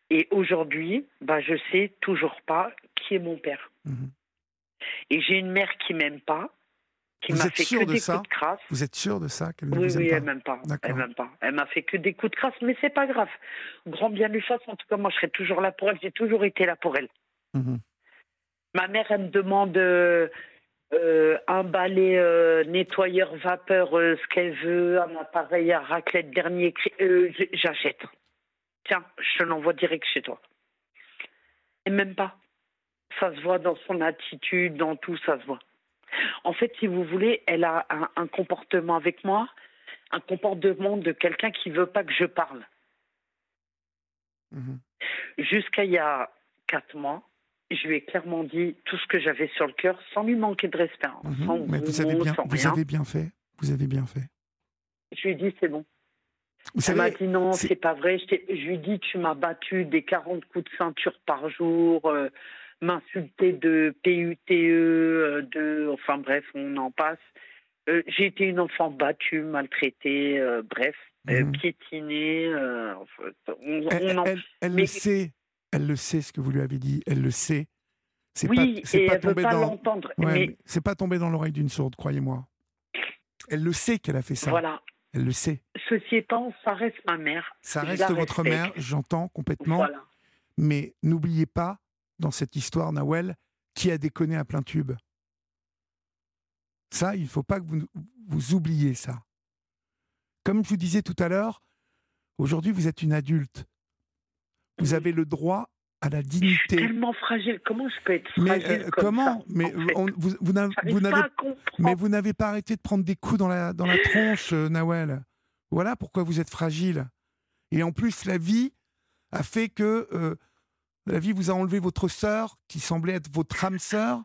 Et aujourd'hui, bah, je sais toujours pas qui est mon père. Mhm. Et j'ai une mère qui m'aime pas. qui m'a fait que de des ça coups de crasse. Vous êtes sûr de ça qu'elle Oui, vous oui, elle m'aime pas. Elle m'aime pas. Elle m'a fait que des coups de crasse, mais c'est pas grave. Grand bien lui fasse. En tout cas, moi, je serai toujours là pour elle. J'ai toujours été là pour elle. Mhm. Ma mère, elle me demande euh, euh, un balai euh, nettoyeur vapeur, ce qu'elle veut, un appareil à raclette dernier. Euh, J'achète. Tiens, je te l'envoie direct chez toi. Et même pas. Ça se voit dans son attitude, dans tout, ça se voit. En fait, si vous voulez, elle a un, un comportement avec moi, un comportement de quelqu'un qui veut pas que je parle. Mhm. Jusqu'à il y a quatre mois, je lui ai clairement dit tout ce que j'avais sur le cœur, sans lui manquer de respect, hein, Mhm. sans Mais vous bien, avez bien fait. Vous avez bien fait. Je lui ai dit c'est bon. Vous Elle m'a dit non, c'est- pas vrai. Je, lui dit tu m'as battu des 40 coups de ceinture par jour, euh, m'insulter de PUTE, euh, de enfin bref, on en passe. Euh, J'ai été une enfant battue, maltraitée, euh, bref, Mhm. piétinée. en fait, on, elle, on en- elle- elle mais- le sait. Elle le sait ce que vous lui avez dit. Elle le sait. C'est Oui, pas, et pas elle veut pas dans. l'entendre. Ouais, mais c'est pas tombé dans l'oreille d'une sourde, croyez-moi. Elle le sait qu'elle a fait ça. voilà. Elle le sait. Ceci étant, ça reste ma mère. Ça reste votre respecte. mère, j'entends complètement. Voilà. Mais n'oubliez pas, dans cette histoire, Nawel, qui a déconné à plein tube. Ça, il ne faut pas que vous, vous oubliez ça. Comme je vous disais tout à l'heure, aujourd'hui, vous êtes une adulte. Vous avez le droit à la Je suis dignité. tellement fragile. Comment je peux être Mais fragile euh, comme comment ça, Mais en fait? on- vous, vous n'avez- mais vous n'avez pas arrêté de prendre des coups dans la, dans la tronche, euh, Nawel. Voilà pourquoi vous êtes fragile. Et en plus, la vie a fait que euh, la vie vous a enlevé votre sœur, qui semblait être votre âme sœur,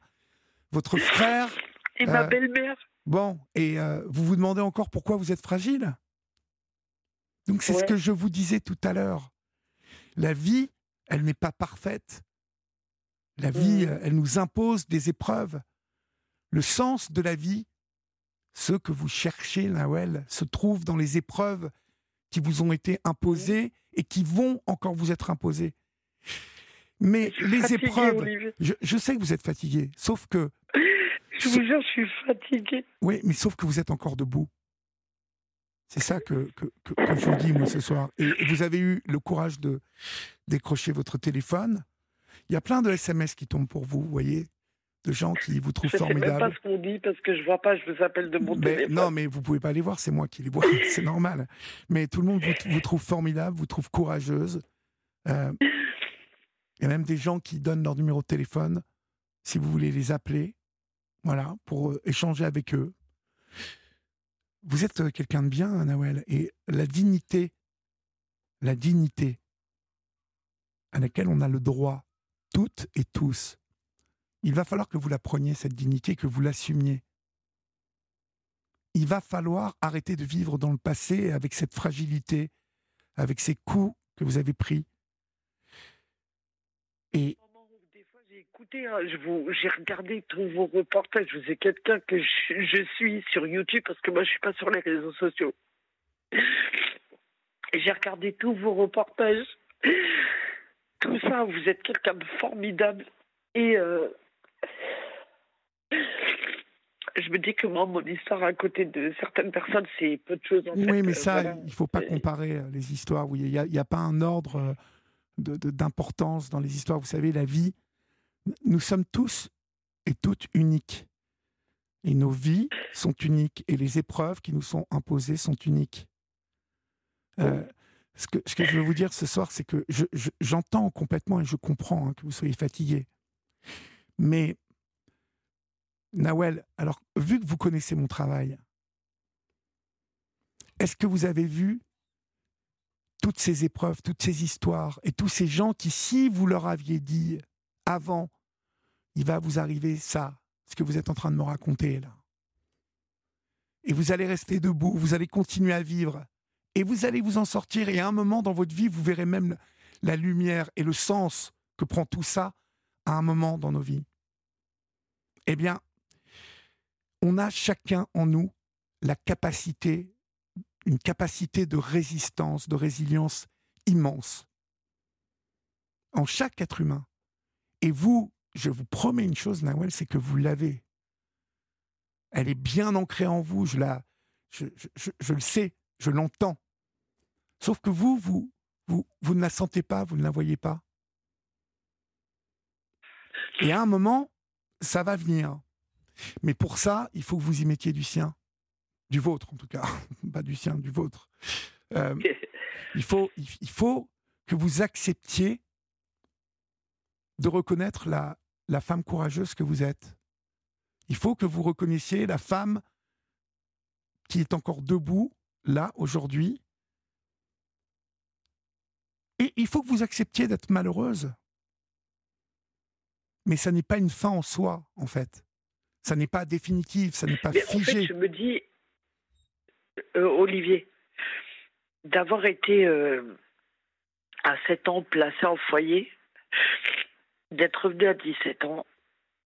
votre frère. Et ma euh, belle-mère. Bon, et vous vous demandez encore pourquoi vous êtes fragile? Donc c'est ce que je vous disais tout à l'heure. La vie, elle n'est pas parfaite. La vie, euh, elle nous impose des épreuves. Le sens de la vie, ce que vous cherchez, Nawel, se trouve dans les épreuves qui vous ont été imposées et qui vont encore vous être imposées. Mais les fatiguée, épreuves, je, je sais que vous êtes fatigué, sauf que Je vous jure, je suis fatiguée. oui, mais sauf que vous êtes encore debout. C'est ça que, que, que- que je vous dis, moi, ce soir. Et vous avez eu le courage de décrocher votre téléphone. Il y a plein de SMS qui tombent pour vous, vous voyez, de gens qui vous trouvent Je sais même pas formidables. ce qu'on dit parce que je vois pas, je vous appelle de mon Mais, téléphone. non, mais vous pouvez pas les voir, c'est moi qui les vois, c'est normal. Mais tout le monde vous, vous trouve formidable, vous trouve courageuse. Euh, Il y a même des gens qui donnent leur numéro de téléphone, si vous voulez les appeler, voilà, pour euh, échanger avec eux. Vous êtes euh, quelqu'un de bien, Nawel, et la dignité, la dignité à laquelle on a le droit, toutes et tous, il va falloir que vous la preniez, cette dignité, que vous l'assumiez il va falloir arrêter de vivre dans le passé avec cette fragilité, avec ces coups que vous avez pris. Et hein, j'ai regardé tous vos reportages. Vous êtes quelqu'un que je, suis sur YouTube parce que moi, je suis pas sur les réseaux sociaux. J'ai regardé tous vos reportages. Tout ça, vous êtes quelqu'un de formidable. Et euh, je me dis que moi, mon histoire à côté de certaines personnes, c'est peu de choses. En oui, fait. mais ça, voilà. il ne faut pas comparer euh, les histoires. Il n'y a, pas un ordre euh, d'importance dans les histoires. Vous savez, la vie, nous sommes tous et toutes uniques. Et nos vies sont uniques. Et les épreuves qui nous sont imposées sont uniques. Euh, ce, que, je veux vous dire ce soir, c'est que je- je- j'entends complètement et je comprends hein, que vous soyez fatigué. Mais, Nawel, alors, vu que vous connaissez mon travail, est-ce que vous avez vu toutes ces épreuves, toutes ces histoires et tous ces gens qui, si vous leur aviez dit avant, il va vous arriver ça, ce que vous êtes en train de me raconter là, et vous allez rester debout, vous allez continuer à vivre, et vous allez vous en sortir, et à un moment dans votre vie, vous verrez même la lumière et le sens que prend tout ça à un moment dans nos vies. Eh bien, on a chacun en nous la capacité une capacité de résistance, de résilience immense en chaque être humain. Et vous, je vous promets une chose, Nawel, c'est que vous l'avez. Elle est bien ancrée en vous, je, la, je, je le sais, je l'entends. Sauf que vous, vous, vous, vous ne la sentez pas, vous ne la voyez pas. Et à un moment, ça va venir. Mais pour ça, il faut que vous y mettiez du sien. Du vôtre, en tout cas. Pas du sien, du vôtre. Euh, il, faut, il faut que vous acceptiez de reconnaître la, la femme courageuse que vous êtes. Il faut que vous reconnaissiez la femme qui est encore debout, là, aujourd'hui. Et il faut que vous acceptiez d'être malheureuse. Mais ça n'est pas une fin en soi, en fait. Ça n'est pas définitif, ça n'est pas figé. En fait, je me dis, euh, Olivier, d'avoir été euh, à 7 ans placé en foyer, d'être revenu à 17 ans,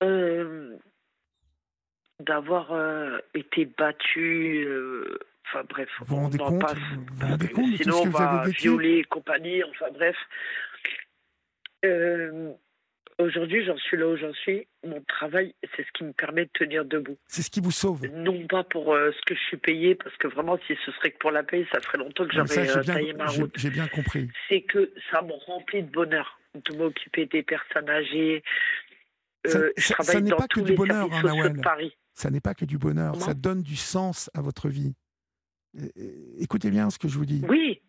euh, d'avoir été battu, enfin bref, vous vous rendez compte, vous rendez compte sinon on va violer et compagnie, enfin bref. Aujourd'hui, j'en suis là où j'en suis. Mon travail, c'est ce qui me permet de tenir debout. C'est ce qui vous sauve. Non pas pour euh, ce que je suis payé, parce que vraiment, si ce serait que pour la paye, ça ferait longtemps que j'aurais euh, taillé ma route. J'ai bien compris. C'est que ça me remplit de bonheur de m'occuper des personnes âgées. Euh, je travaille ça n'est pas que du bonheur, hein, Paris. Ça n'est pas que du bonheur. ça donne du sens à votre vie. Écoutez bien ce que je vous dis. Oui,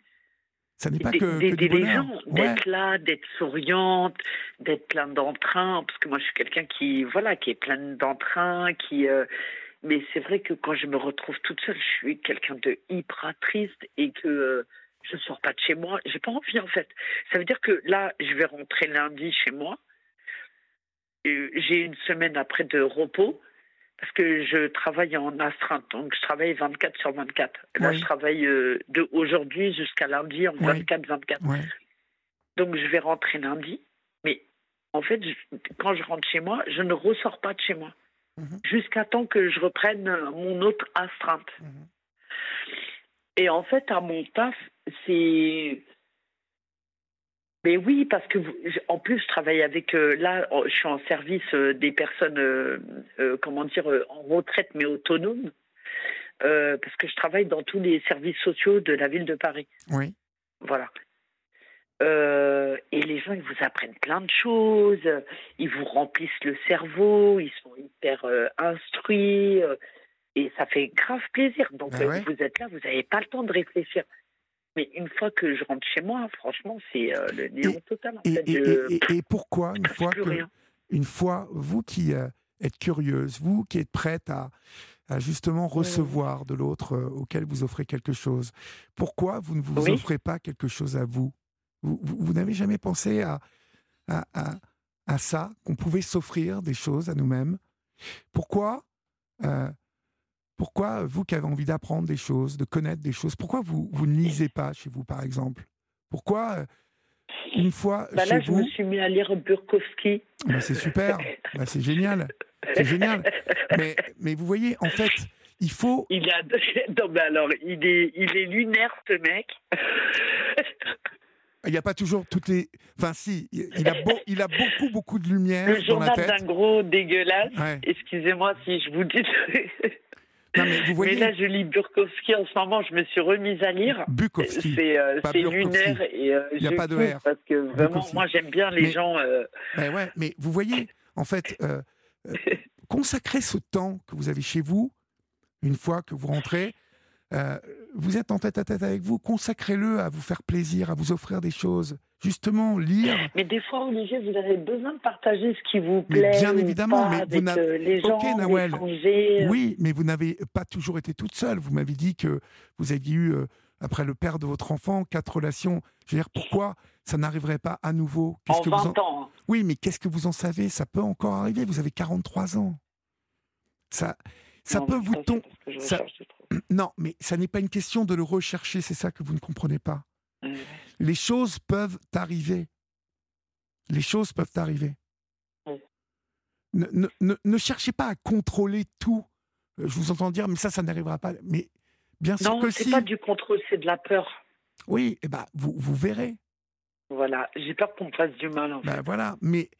ça n'est pas que, d'aider les gens, d'être là, d'être souriante, d'être plein d'entrain, parce que moi je suis quelqu'un qui voilà, qui est plein d'entrain, qui euh, mais c'est vrai que quand je me retrouve toute seule, je suis quelqu'un de hyper triste et que euh, je ne sors pas de chez moi. J'ai pas envie en fait. Ça veut dire que là, je vais rentrer lundi chez moi. J'ai une semaine après de repos parce que je travaille en astreinte, donc je travaille 24 sur 24. Là, je travaille euh, de aujourd'hui jusqu'à lundi en 24-24. Donc, je vais rentrer lundi, mais en fait, quand je rentre chez moi, je ne ressors pas de chez moi mhm. jusqu'à temps que je reprenne mon autre astreinte. Mhm. Et en fait, à mon taf, c'est mais oui, parce que en plus, je travaille avec euh, là, je suis en service euh, des personnes, euh, comment dire, en retraite mais autonomes, parce que je travaille dans tous les services sociaux de la ville de Paris. Oui. Voilà. et les gens, ils vous apprennent plein de choses, ils vous remplissent le cerveau, ils sont hyper instruits, et ça fait grave plaisir. Donc, ben vous êtes là, vous n'avez pas le temps de réfléchir. Mais une fois que je rentre chez moi, franchement, c'est euh, le néant total. En et, fait, et, et, pourquoi une fois que, une fois, vous qui euh, êtes curieuse, vous qui êtes prête à, à justement recevoir de l'autre euh, auquel vous offrez quelque chose, pourquoi vous ne vous offrez pas quelque chose à vous? Vous, vous, n'avez jamais pensé à, à, à, à ça, qu'on pouvait s'offrir des choses à nous-mêmes? Pourquoi pourquoi, vous qui avez envie d'apprendre des choses, de connaître des choses, pourquoi vous, vous ne lisez pas chez vous, par exemple? Pourquoi, euh, une fois bah chez là, vous... je me suis mis à lire Burkowski. Bah, c'est super, bah, c'est génial. C'est génial. Mais, mais vous voyez, en fait, il faut... Il a... Non, mais alors, il est, il est lunaire, ce mec. Il n'y a pas toujours toutes les. Enfin, si, il a, beau, il a beaucoup, beaucoup de lumière. Le journal d'un gros dégueulasse. Excusez-moi si je vous dis. Mais, là, je lis Bukowski en ce moment. Je me suis remise à lire. Bukowski. C'est euh, lunaire et euh, il n'y a pas de R. Parce que vraiment, moi, j'aime bien les gens. Euh, mais ouais, mais vous voyez, en fait, consacrez ce temps que vous avez chez vous, une fois que vous rentrez. vous êtes en tête à tête avec vous, consacrez-le à vous faire plaisir, à vous offrir des choses justement lire. Mais des fois, Olivier, vous avez besoin de partager ce qui vous plaît. bien évidemment, mais vous n'avez. Euh, les gens, Oui, mais vous n'avez pas toujours été toute seule. Vous m'avez dit que vous aviez eu, euh, après le père de votre enfant, quatre relations. Je veux dire, pourquoi ça n'arriverait pas à nouveau? En que 20 vous ans. Oui, mais qu'est-ce que vous en savez? Ça peut encore arriver. Vous avez 43 ans. Ça, ça peut vous tomber. Ça... Non, mais ça n'est pas une question de le rechercher. C'est ça que vous ne comprenez pas. Les choses peuvent arriver. Les choses peuvent arriver. Ne, ne, ne, cherchez pas à contrôler tout. Euh, je vous entends dire, mais ça, ça n'arrivera pas. Mais bien sûr que si. Non, c'est pas du contrôle, c'est de la peur. Oui, eh ben, vous, vous verrez. Voilà, j'ai peur qu'on me fasse du mal. En ben, Voilà, mais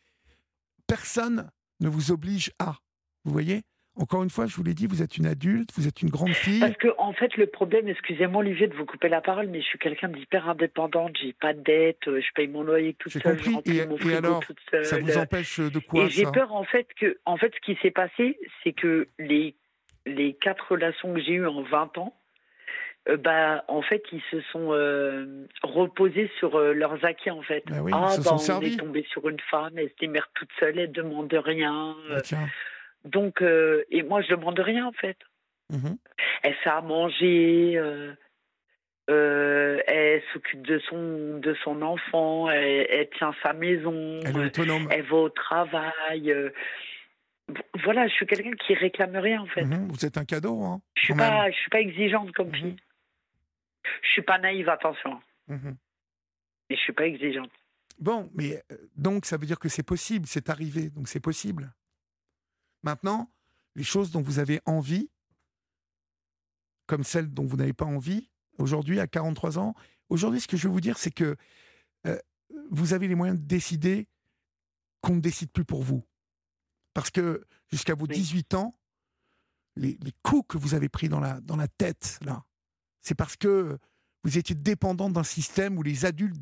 personne ne vous oblige à. Vous voyez? Encore une fois, je vous l'ai dit, vous êtes une adulte, vous êtes une grande fille. Parce que, en fait, le problème, excusez-moi, Olivier, de vous couper la parole, mais je suis quelqu'un d'hyper indépendante. J'ai pas de dette, euh, je paye mon loyer toute seule. compris. Et, mon et frigo alors, toute seule. ça vous empêche de quoi Et j'ai peur, en fait, que, en fait, ce qui s'est passé, c'est que les, les quatre relations que j'ai eues en 20 ans, euh, bah, en fait, ils se sont euh, reposés sur euh, leurs acquis, en fait. Bah oui, ah, ils se bah, sont on servis. est tombé sur une femme, elle se démerde toute seule, elle demande rien. Bah, euh, tiens. Donc, euh, et moi, je demande rien, en fait. Mhm. Elle fait à manger, euh, euh, elle s'occupe de son, de son enfant, elle, elle tient sa maison, Elle est autonome. elle va au travail. voilà, je suis quelqu'un qui réclame rien, en fait. Mhm. Vous êtes un cadeau, hein Je suis même. je suis pas exigeante comme Mhm. fille. Je suis pas naïve, attention. Mais je suis pas exigeante. Bon, mais donc ça veut dire que c'est possible, c'est arrivé, donc c'est possible. Maintenant, les choses dont vous avez envie, comme celles dont vous n'avez pas envie, aujourd'hui à 43 ans, aujourd'hui ce que je veux vous dire, c'est que euh, vous avez les moyens de décider qu'on ne décide plus pour vous. Parce que jusqu'à vos Oui. 18 ans, les, les coups que vous avez pris dans la, dans la tête, là, c'est parce que vous étiez dépendant d'un système où les adultes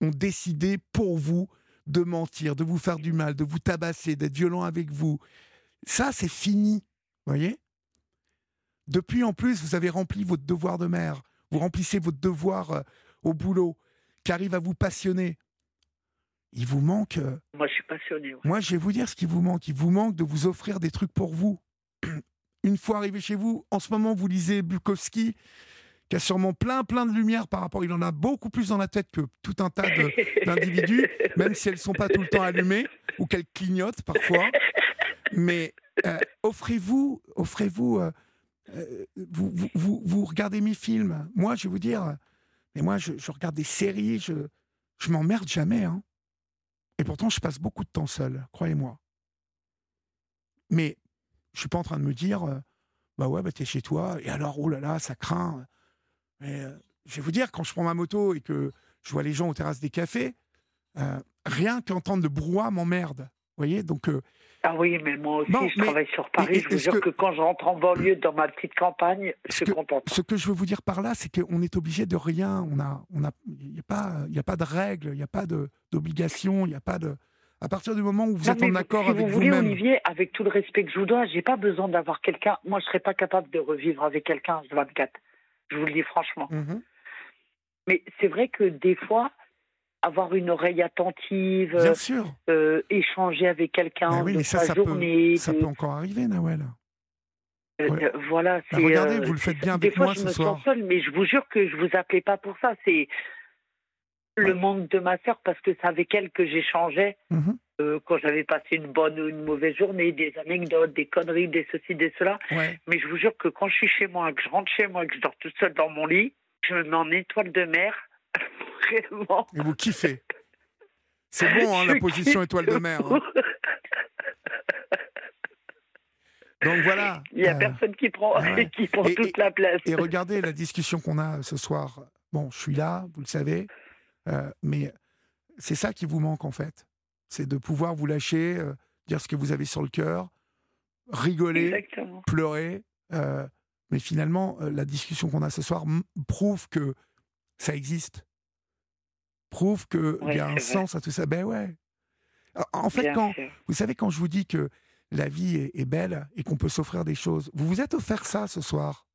ont décidé pour vous de mentir, de vous faire du mal, de vous tabasser, d'être violent avec vous. Ça, c'est fini. Voyez? Depuis, en plus, vous avez rempli votre devoir de mère. Vous remplissez votre devoir euh, au boulot, qui arrive à vous passionner. Il vous manque. euh, Moi, je suis passionnée. ouais. moi, je vais vous dire ce qui vous manque. Il vous manque de vous offrir des trucs pour vous. Une fois arrivé chez vous, en ce moment, vous lisez Bukowski, qui a sûrement plein, plein de lumière par rapport. Il en a beaucoup plus dans la tête que tout un tas d'individus, même si elles ne sont pas tout le temps allumées ou qu'elles clignotent parfois. Mais euh, offrez-vous, offrez-vous, euh, euh, vous, regardez mes films. Moi, je vais vous dire, mais moi, je, regarde des séries, je, je m'emmerde jamais. Hein. Et pourtant, je passe beaucoup de temps seul, croyez-moi. Mais je suis pas en train de me dire, bah ouais, bah t'es chez toi, et alors, oh là là, ça craint. Mais je vais vous dire, quand je prends ma moto et que je vois les gens aux terrasses des cafés, rien qu'entendre le brouhaha m'emmerde. Vous voyez Donc, Ah oui, mais moi aussi, Bon, je mais- travaille sur Paris. je vous jure que- que... quand je rentre en banlieue dans ma petite campagne, je suis contente. ce que je veux vous dire par là, c'est qu'on est obligé de rien. On a, on a, il n'y a pas, il a pas de règles, il n'y a pas d'obligation, il n'y a pas de. À partir du moment où vous Non, êtes en accord si avec vous voulez, vous-même. Olivier, avec tout le respect que je vous dois, j'ai pas besoin d'avoir quelqu'un. Moi, je serais pas capable de revivre avec quelqu'un 24. Je vous le dis franchement. Mhm. Mais c'est vrai que des fois, avoir une oreille attentive, Bien sûr. euh, échanger avec quelqu'un oui, de mais ça, sa ça peut, journée, ça de- peut encore arriver, Nawel. euh, ouais. euh, voilà. Bah, c'est, regardez, vous le faites bien Des avec fois, moi je ce me soir. sens seule, mais je vous jure que je vous appelais pas pour ça. C'est le Ouais. manque de ma sœur parce que c'est avec elle que j'échangeais Mhm. quand j'avais passé une bonne ou une mauvaise journée, des anecdotes, des conneries, des ceci, des cela. Ouais. Mais je vous jure que quand je suis chez moi, que je rentre chez moi, que je dors toute seule dans mon lit, je me mets en étoile de mer. Vraiment. Et vous kiffez. C'est bon, hein, la position étoile de mer. hein. Donc voilà. Il n'y a euh, personne qui prend, ouais. qui prend Et- toute la place. Et regardez la discussion qu'on a ce soir. Bon, je suis là, vous le savez, euh, mais c'est ça qui vous manque en fait. C'est de pouvoir vous lâcher, euh, dire ce que vous avez sur le cœur, rigoler, Exactement. pleurer. euh, mais finalement, euh, la discussion qu'on a ce soir prouve que ça existe. Prouve qu'il y a un c'est vrai. sens à tout ça. Ben ouais. En fait, Bien quand, sûr. vous savez, quand je vous dis que la vie est, est belle et qu'on peut s'offrir des choses, vous vous êtes offert ça ce soir,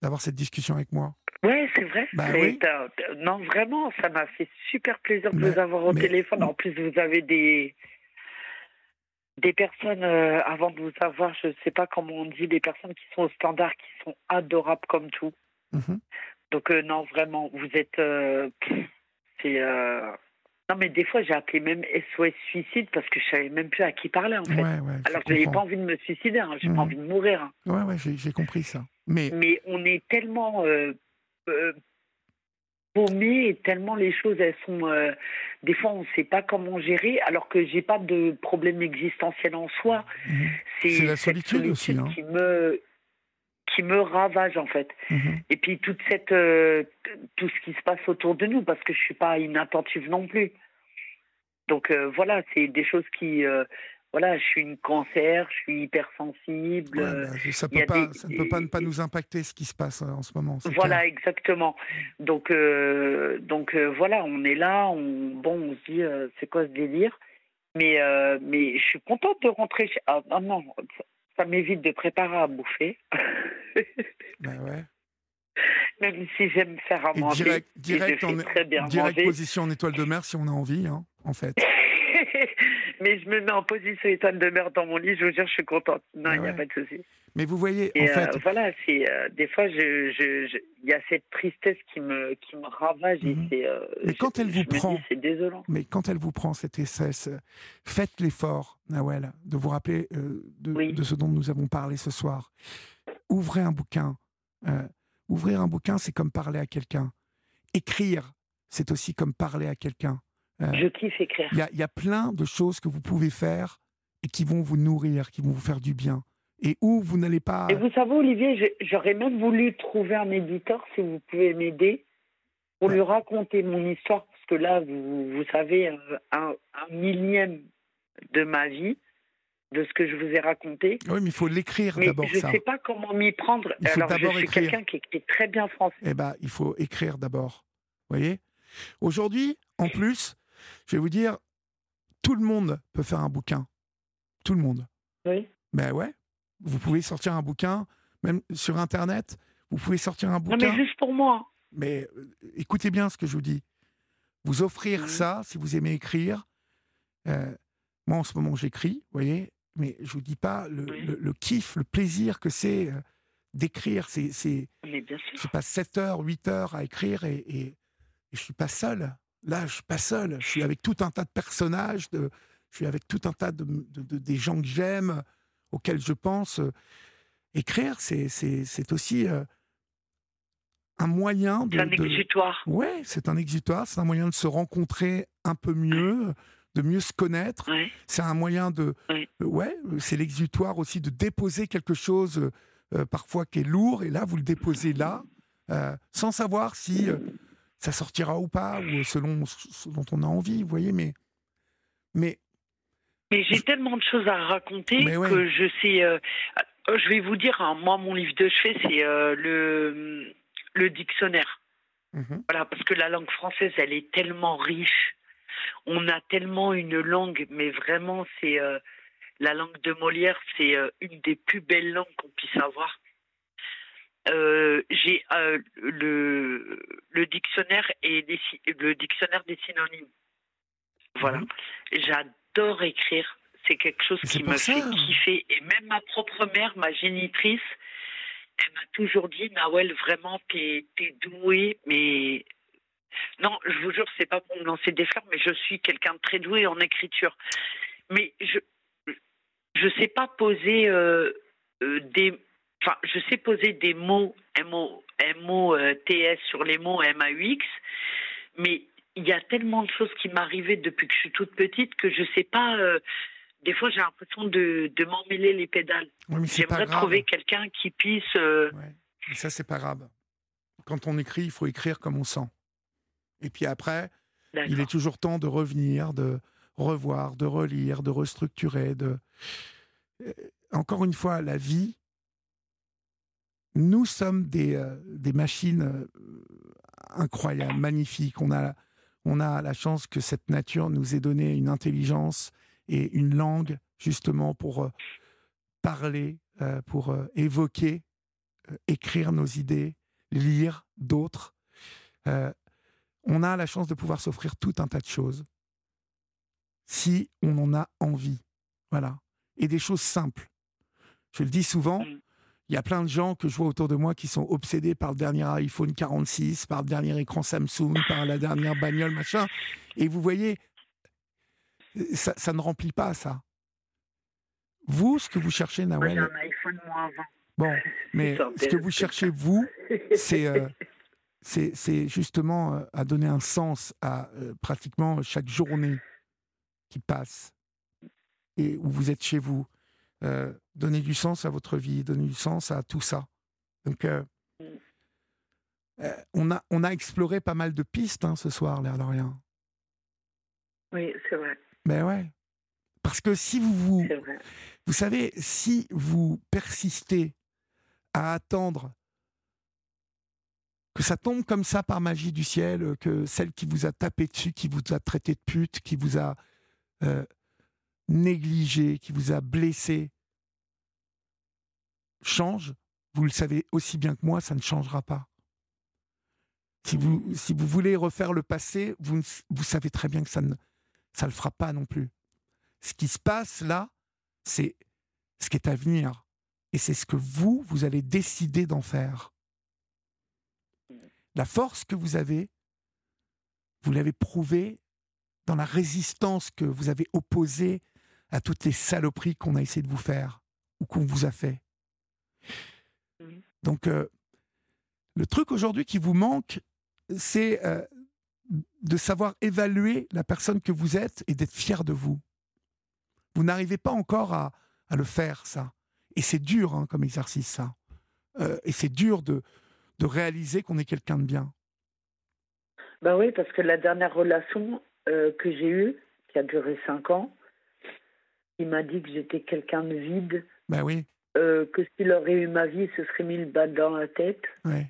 d'avoir cette discussion avec moi? Ouais, c'est vrai. Bah C'est- oui. t'as- t'as- Non, vraiment, ça m'a fait super plaisir de Mais- vous avoir au mais- téléphone. En plus, vous avez des des personnes, euh, avant de vous avoir, je ne sais pas comment on dit, des personnes qui sont au standard, qui sont adorables comme tout. Mhm. Donc, euh, non, vraiment, vous êtes... euh, c'est... euh, Non, mais des fois, j'ai appelé même SOS Suicide parce que je savais même plus à qui parler, en fait. Ouais, ouais. je Alors, je n'avais pas envie de me suicider, hein, j'ai Mhm. pas envie de mourir. hein. Ouais, ouais, j'ai compris ça. Mais mais on est tellement paumé et tellement les choses elles sont euh, des fois on ne sait pas comment gérer alors que j'ai pas de problème existentiel en soi mhm, c'est la solitude aussi, hein. qui me qui me ravage en fait mhm. et puis toute cette euh, tout ce qui se passe autour de nous parce que je suis pas inattentive non plus donc euh, voilà c'est des choses qui euh, voilà, je suis une cancer, je suis hypersensible. Ouais, ça peut pas, des- ça ne peut pas ne pas nous impacter ce qui se passe en ce moment. Voilà, clair. exactement. Donc, donc voilà, on est là, on, bon, on se dit, c'est quoi ce délire? Mais, mais je suis contente de rentrer chez... Ah non, non, ça, m'évite de préparer à bouffer. Bah ouais. Même si j'aime faire à Et manger. direct, et direct, en, très bien direct manger. position en étoile de mer si on a envie, hein, en fait. mais je me mets en position étoile de mer dans mon lit, je vous jure, je suis contente. Non, Ah il n'y a pas de souci. Mais vous voyez, Et en euh, fait, voilà, c'est euh, des fois, je, je, je- il y a cette tristesse qui me, qui me ravage Mhm. et euh, Mais quand elle vous prend- c'est désolant. mais quand elle vous prend cette SS, euh, faites l'effort, Nawel, de vous rappeler de, Oui. de ce dont nous avons parlé ce soir. Ouvrez un bouquin. Ouvrir un bouquin, c'est comme parler à quelqu'un. Écrire, c'est aussi comme parler à quelqu'un. Euh, Je kiffe écrire. Il y a, il y a plein de choses que vous pouvez faire et qui vont vous nourrir, qui vont vous faire du bien. Et où vous n'allez pas. Et vous savez, Olivier, j'aurais même voulu trouver un éditeur, si vous pouvez m'aider, pour Ouais. lui raconter mon histoire, parce que là, vous, vous savez, euh, un, un millième de ma vie, de ce que je vous ai raconté. Oui, mais il faut l'écrire d'abord je ne sais pas comment m'y prendre. Il faut Alors, je d'abord suis quelqu'un qui écrit très bien français. Eh ben, il faut écrire d'abord. Vous voyez? Aujourd'hui, en plus, je vais vous dire, tout le monde peut faire un bouquin. Tout le monde. Oui. Ben ouais. Vous pouvez sortir un bouquin, même sur Internet, vous pouvez sortir un Non, bouquin. mais juste pour moi. Mais euh, écoutez bien ce que je vous dis. Vous offrir ça, si vous aimez écrire. euh, moi, en ce moment, j'écris, vous voyez, mais je vous dis pas le, Oui. le- le kiff, le plaisir que c'est euh, d'écrire. C'est, je passe 7 heures, 8 heures à écrire et, et, et je suis pas seul. Là, je suis pas seul. Je suis avec tout un tas de personnages, de, je suis avec tout un tas de, de- de- des gens que j'aime, auxquels je pense. Écrire, c'est, c'est, c'est aussi euh, un moyen de. C'est un exutoire. Ouais, c'est un exutoire, c'est un moyen de se rencontrer un peu mieux, de mieux se connaître. Ouais. C'est un moyen de. Oui. euh, Ouais, euh, c'est l'exutoire aussi de déposer quelque chose euh, euh, parfois qui est lourd, et là, vous le déposez là, euh, sans savoir si euh, ça sortira ou pas, ou selon ce dont on a envie, vous voyez, mais. Mais. Mais j'ai tellement de choses à raconter Mais ouais. que je sais. euh, euh, je vais vous dire, hein, moi, mon livre de chevet, c'est euh, le, le dictionnaire. Mhm. Voilà, parce que la langue française, elle est tellement riche. On a tellement une langue, mais vraiment, c'est euh, la langue de Molière, c'est euh, une des plus belles langues qu'on puisse avoir. Euh, J'ai euh, le, le dictionnaire et des, le dictionnaire des synonymes. Voilà. Mhm. J'adore écrire. C'est quelque chose qui me ça. fait kiffer. Et même ma propre mère, ma génitrice, elle m'a toujours dit Nawel, vraiment, t'es es douée, mais. Non, je vous jure, c'est pas pour me lancer des fleurs, mais je suis quelqu'un de très doué en écriture. Mais je je sais pas poser euh, euh, des. Enfin, je sais poser des mots M-O, M-O-T-S sur les mots M-A-U-X, mais il y a tellement de choses qui m'arrivaient depuis que je suis toute petite que je sais pas. euh, des fois, j'ai l'impression de, de m'emmêler les pédales. Pas J'aimerais trouver quelqu'un qui puisse. euh, Ouais. Mais ça, c'est pas grave. Quand on écrit, il faut écrire comme on sent. Et puis après, il est toujours temps de revenir, de revoir, de relire, de restructurer. De... Euh, Encore une fois, la vie, nous sommes des, euh, machines euh, incroyables, magnifiques. On a, on a la chance que cette nature nous ait donné une intelligence et une langue, justement, pour euh, parler, pour évoquer, écrire nos idées, lire d'autres. On a la chance de pouvoir s'offrir tout un tas de choses si on en a envie. Voilà. Et des choses simples. Je le dis souvent, Mm. Il y a plein de gens que je vois autour de moi qui sont obsédés par le dernier iPhone 46, par le dernier écran Samsung, par la dernière bagnole, machin. Et vous voyez, ça, ça ne remplit pas ça. Vous, ce que vous cherchez, Moi, Nawel, un iPhone moins 20. bon, mais ce que vous cherchez, vous, c'est euh, c'est justement euh, à donner un sens à euh, pratiquement chaque journée qui passe et où vous êtes chez vous. Euh, donner du sens à votre vie, donner du sens à tout ça. Donc, euh, euh, on, a, on a exploré pas mal de pistes hein, ce soir, l'air de rien. Oui, c'est vrai. Mais ouais, Parce que si vous vous, vous savez, si vous persistez à attendre que ça tombe comme ça par magie du ciel, que celle qui vous a tapé dessus, qui vous a traité de pute, qui vous a euh, négligé, qui vous a blessé, change, vous le savez aussi bien que moi, ça ne changera pas. Si vous, voulez refaire le passé, vous, vous savez très bien que ça ne le fera pas non plus. Ce qui se passe là, c'est ce qui est à venir. Et c'est ce que vous, vous allez décider d'en faire. La force que vous avez, vous l'avez prouvé dans la résistance que vous avez opposée à toutes les saloperies qu'on a essayé de vous faire ou qu'on vous a fait. Donc, euh, le truc aujourd'hui qui vous manque, c'est euh, de savoir évaluer la personne que vous êtes et d'être fier de vous. Vous n'arrivez pas encore à, à le faire, ça. Et c'est dur hein, comme exercice, ça. Euh, et c'est dur de, de réaliser qu'on est quelqu'un de bien. Bah oui, parce que la dernière relation euh, que j'ai eue, qui a duré cinq ans, il m'a dit que j'étais quelqu'un de vide, Ben oui, euh, que s'il aurait eu ma vie, il se serait mis le bas dans la tête. ouais.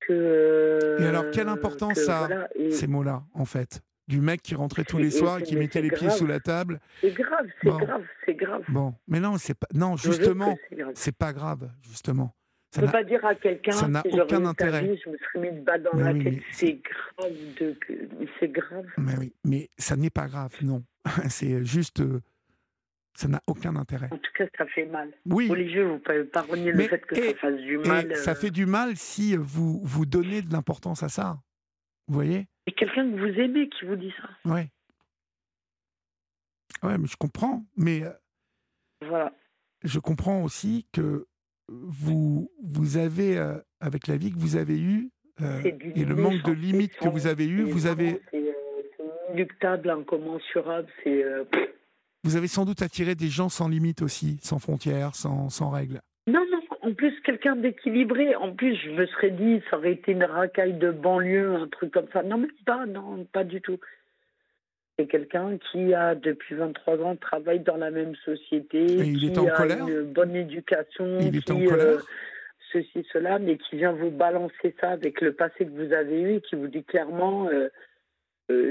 Que, euh, Et alors, quelle importance que ça a, voilà, et ces mots-là, en fait. Du mec qui rentrait tous les et soirs et qui mettait les pieds sous la table. C'est grave, c'est Bon. grave, c'est grave. Bon, mais non, c'est pas. Non, justement, c'est pas grave, justement. Je Ça ne peux pas dire à quelqu'un ça n'a si aucun intérêt. vie, je me serais mis le bas dans Mais la oui, tête. C'est grave de c'est grave. Mais oui, mais ça n'est pas grave, non. c'est juste. Ça n'a aucun intérêt. En tout cas, ça fait mal. Oui, Olivier, vous pouvez pas renier Mais- le fait que et- ça fasse du et mal. ça euh. fait du mal si vous vous donnez de l'importance à ça. Vous voyez? C'est quelqu'un que vous aimez qui vous dit ça. Ouais. Ouais, mais je comprends. Mais euh, Voilà. je comprends aussi que vous, vous avez, euh, avec la vie que vous avez eue euh, et le manque de limites que vous avez eues, C'est vous avez, C'est c'est inéluctable, incommensurable. C'est. Euh, vous avez sans doute attiré des gens sans limites aussi, sans frontières, sans, sans règles. Non, non, en plus, quelqu'un d'équilibré. En plus, je me serais dit, ça aurait été une racaille de banlieue, un truc comme ça. Non, mais pas, non, pas du tout. C'est quelqu'un qui a, depuis 23 ans, travaille dans la même société, Et il qui est en a colère une bonne éducation, Il est qui, en euh, colère ceci, cela, mais qui vient vous balancer ça avec le passé que vous avez eu et qui vous dit clairement euh, euh,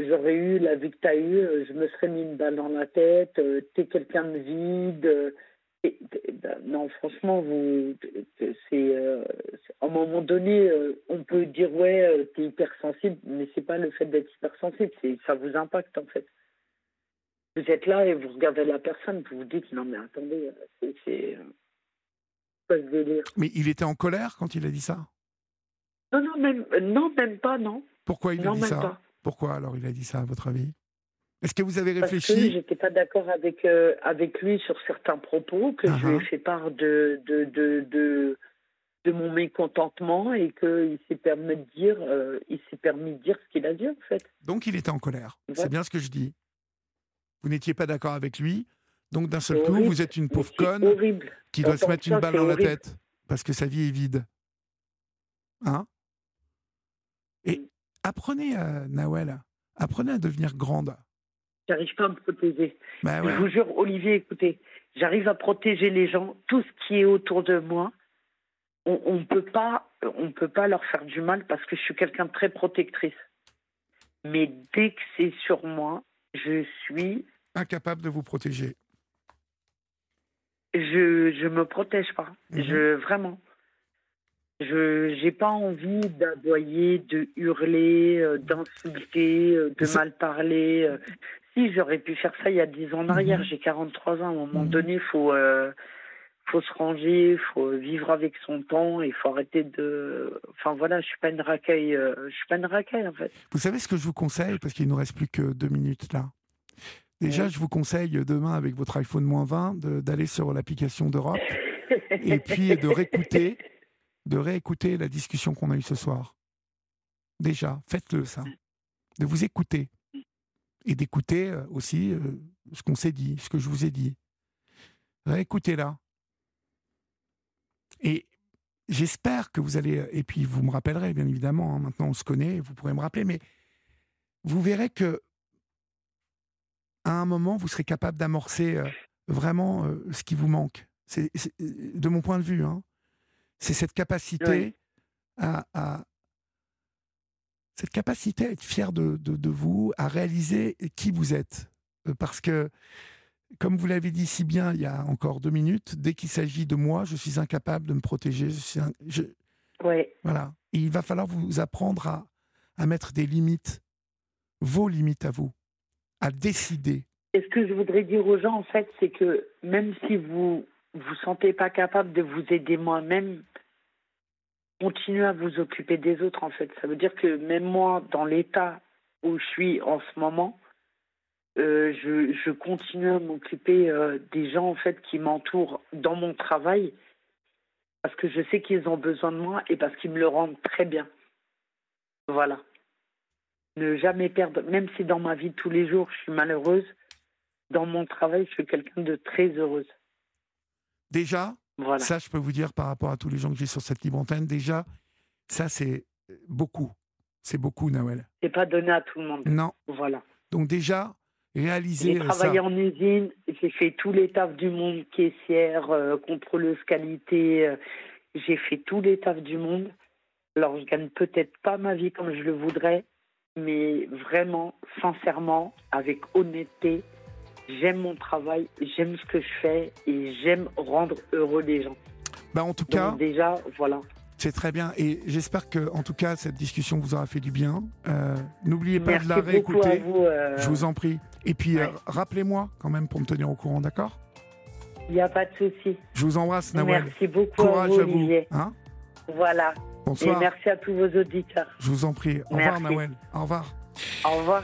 j'aurais eu la vie que tu as eue, euh, je me serais mis une balle dans la tête, euh, t'es quelqu'un de vide. euh, et- ben, non, franchement, vous, c'est euh, à un moment donné, euh, on peut dire ouais, euh, t'es hypersensible, mais c'est pas le fait d'être hypersensible, c'est ça vous impacte en fait. Vous êtes là et vous regardez la personne, vous vous dites non mais attendez, euh, c'est euh, quoi ce délire Mais il était en colère quand il a dit ça? Non, non, même, euh, non, même pas, non. Pourquoi il non, a dit même ça? pas. Pourquoi alors il a dit ça, à votre avis? Est-ce que vous avez Parce que réfléchi? j'étais pas d'accord avec, euh, avec lui sur certains propos, que je lui ai fait part de, de, de, de, de mon mécontentement et qu'il s'est permis de dire, euh, il s'est permis de dire ce qu'il a dit en fait. Donc il était en colère. C'est bien ce que je dis. Vous n'étiez pas d'accord avec lui, donc d'un seul coup, horrible. vous êtes une pauvre conne horrible. qui doit se mettre une balle dans la tête parce que sa vie est vide. Hein? Apprenez, euh, Nawel, apprenez à devenir grande. J'arrive pas à me protéger. Bah Je vous jure, Olivier, écoutez, j'arrive à protéger les gens, tout ce qui est autour de moi. On on peut pas, on peut pas leur faire du mal parce que je suis quelqu'un de très protectrice. Mais dès que c'est sur moi, je suis, Incapable de vous protéger. je, je me protège pas. Mhm. Je vraiment, je j'ai pas envie d'aboyer, de hurler, euh, d'insulter, euh, de mal parler. euh. Si j'aurais pu faire ça il y a 10 ans en arrière, Mhm. j'ai 43 ans. À un moment Mhm. donné, faut euh, faut se ranger, faut vivre avec son temps, il faut arrêter de. Enfin voilà, je suis pas une racaille, euh, je suis pas une racaille en fait. Vous savez ce que je vous conseille, parce qu'il ne nous reste plus que deux minutes là. Déjà, je vous conseille demain, avec votre iPhone moins 20, de- d'aller sur l'application d'Europe et puis de réécouter, de réécouter la discussion qu'on a eue ce soir. Déjà, faites-le ça. De vous écouter. Et d'écouter euh, aussi euh, ce qu'on s'est dit, ce que je vous ai dit. Réécoutez-la. Et j'espère que vous allez. Et puis vous me rappellerez, bien évidemment. hein, maintenant, on se connaît, vous pourrez me rappeler. Mais vous verrez que à un moment, vous serez capable d'amorcer euh, vraiment euh, ce qui vous manque. C'est, c'est- de mon point de vue, hein. C'est cette capacité Oui. à, à- cette capacité à être fier de, de- de vous, à réaliser qui vous êtes. Euh, Parce que, comme vous l'avez dit si bien il y a encore deux minutes, dès qu'il s'agit de moi, je suis incapable de me protéger. Je suis un- je- Ouais. voilà. Et il va falloir vous apprendre à, à mettre des limites, vos limites à vous, à décider. Et ce que je voudrais dire aux gens, en fait, c'est que même si vous vous sentez pas capable de vous aider moi-même, continuez à vous occuper des autres, en fait. Ça veut dire que même moi, dans l'état où je suis en ce moment, euh, je, continue à m'occuper euh, des gens, en fait, qui m'entourent dans mon travail, parce que je sais qu'ils ont besoin de moi et parce qu'ils me le rendent très bien. Voilà. Ne jamais perdre, même si dans ma vie tous les jours, je suis malheureuse, dans mon travail, je suis quelqu'un de très heureuse. Déjà, Voilà. ça, je peux vous dire par rapport à tous les gens que j'ai sur cette libre antenne, déjà, ça, c'est beaucoup. C'est beaucoup, Nawel. C'est pas donné à tout le monde. Non. Voilà. Donc, déjà, réaliser J'ai euh, travaillé ça. en usine, j'ai fait tous les tafs du monde, caissière, euh, contrôleuse qualité, euh, j'ai fait tous les tafs du monde. Alors, je gagne peut-être pas ma vie comme je le voudrais, mais vraiment, sincèrement, avec honnêteté, j'aime mon travail, j'aime ce que je fais et j'aime rendre heureux les gens. Bah, en tout cas, déjà, voilà. c'est très bien. Et j'espère que, en tout cas, cette discussion vous aura fait du bien. Euh, N'oubliez pas Merci de la réécouter. vous. euh, Je vous en prie. Et puis, euh, rappelez-moi quand même pour me tenir au courant, d'accord? Il n'y a pas de souci. Je vous embrasse, Nawel. Merci beaucoup Courage à à vous, hein? Voilà. Bonsoir. Et merci à tous vos auditeurs. Je vous en prie. Au revoir. Nawel. Au revoir. Au revoir.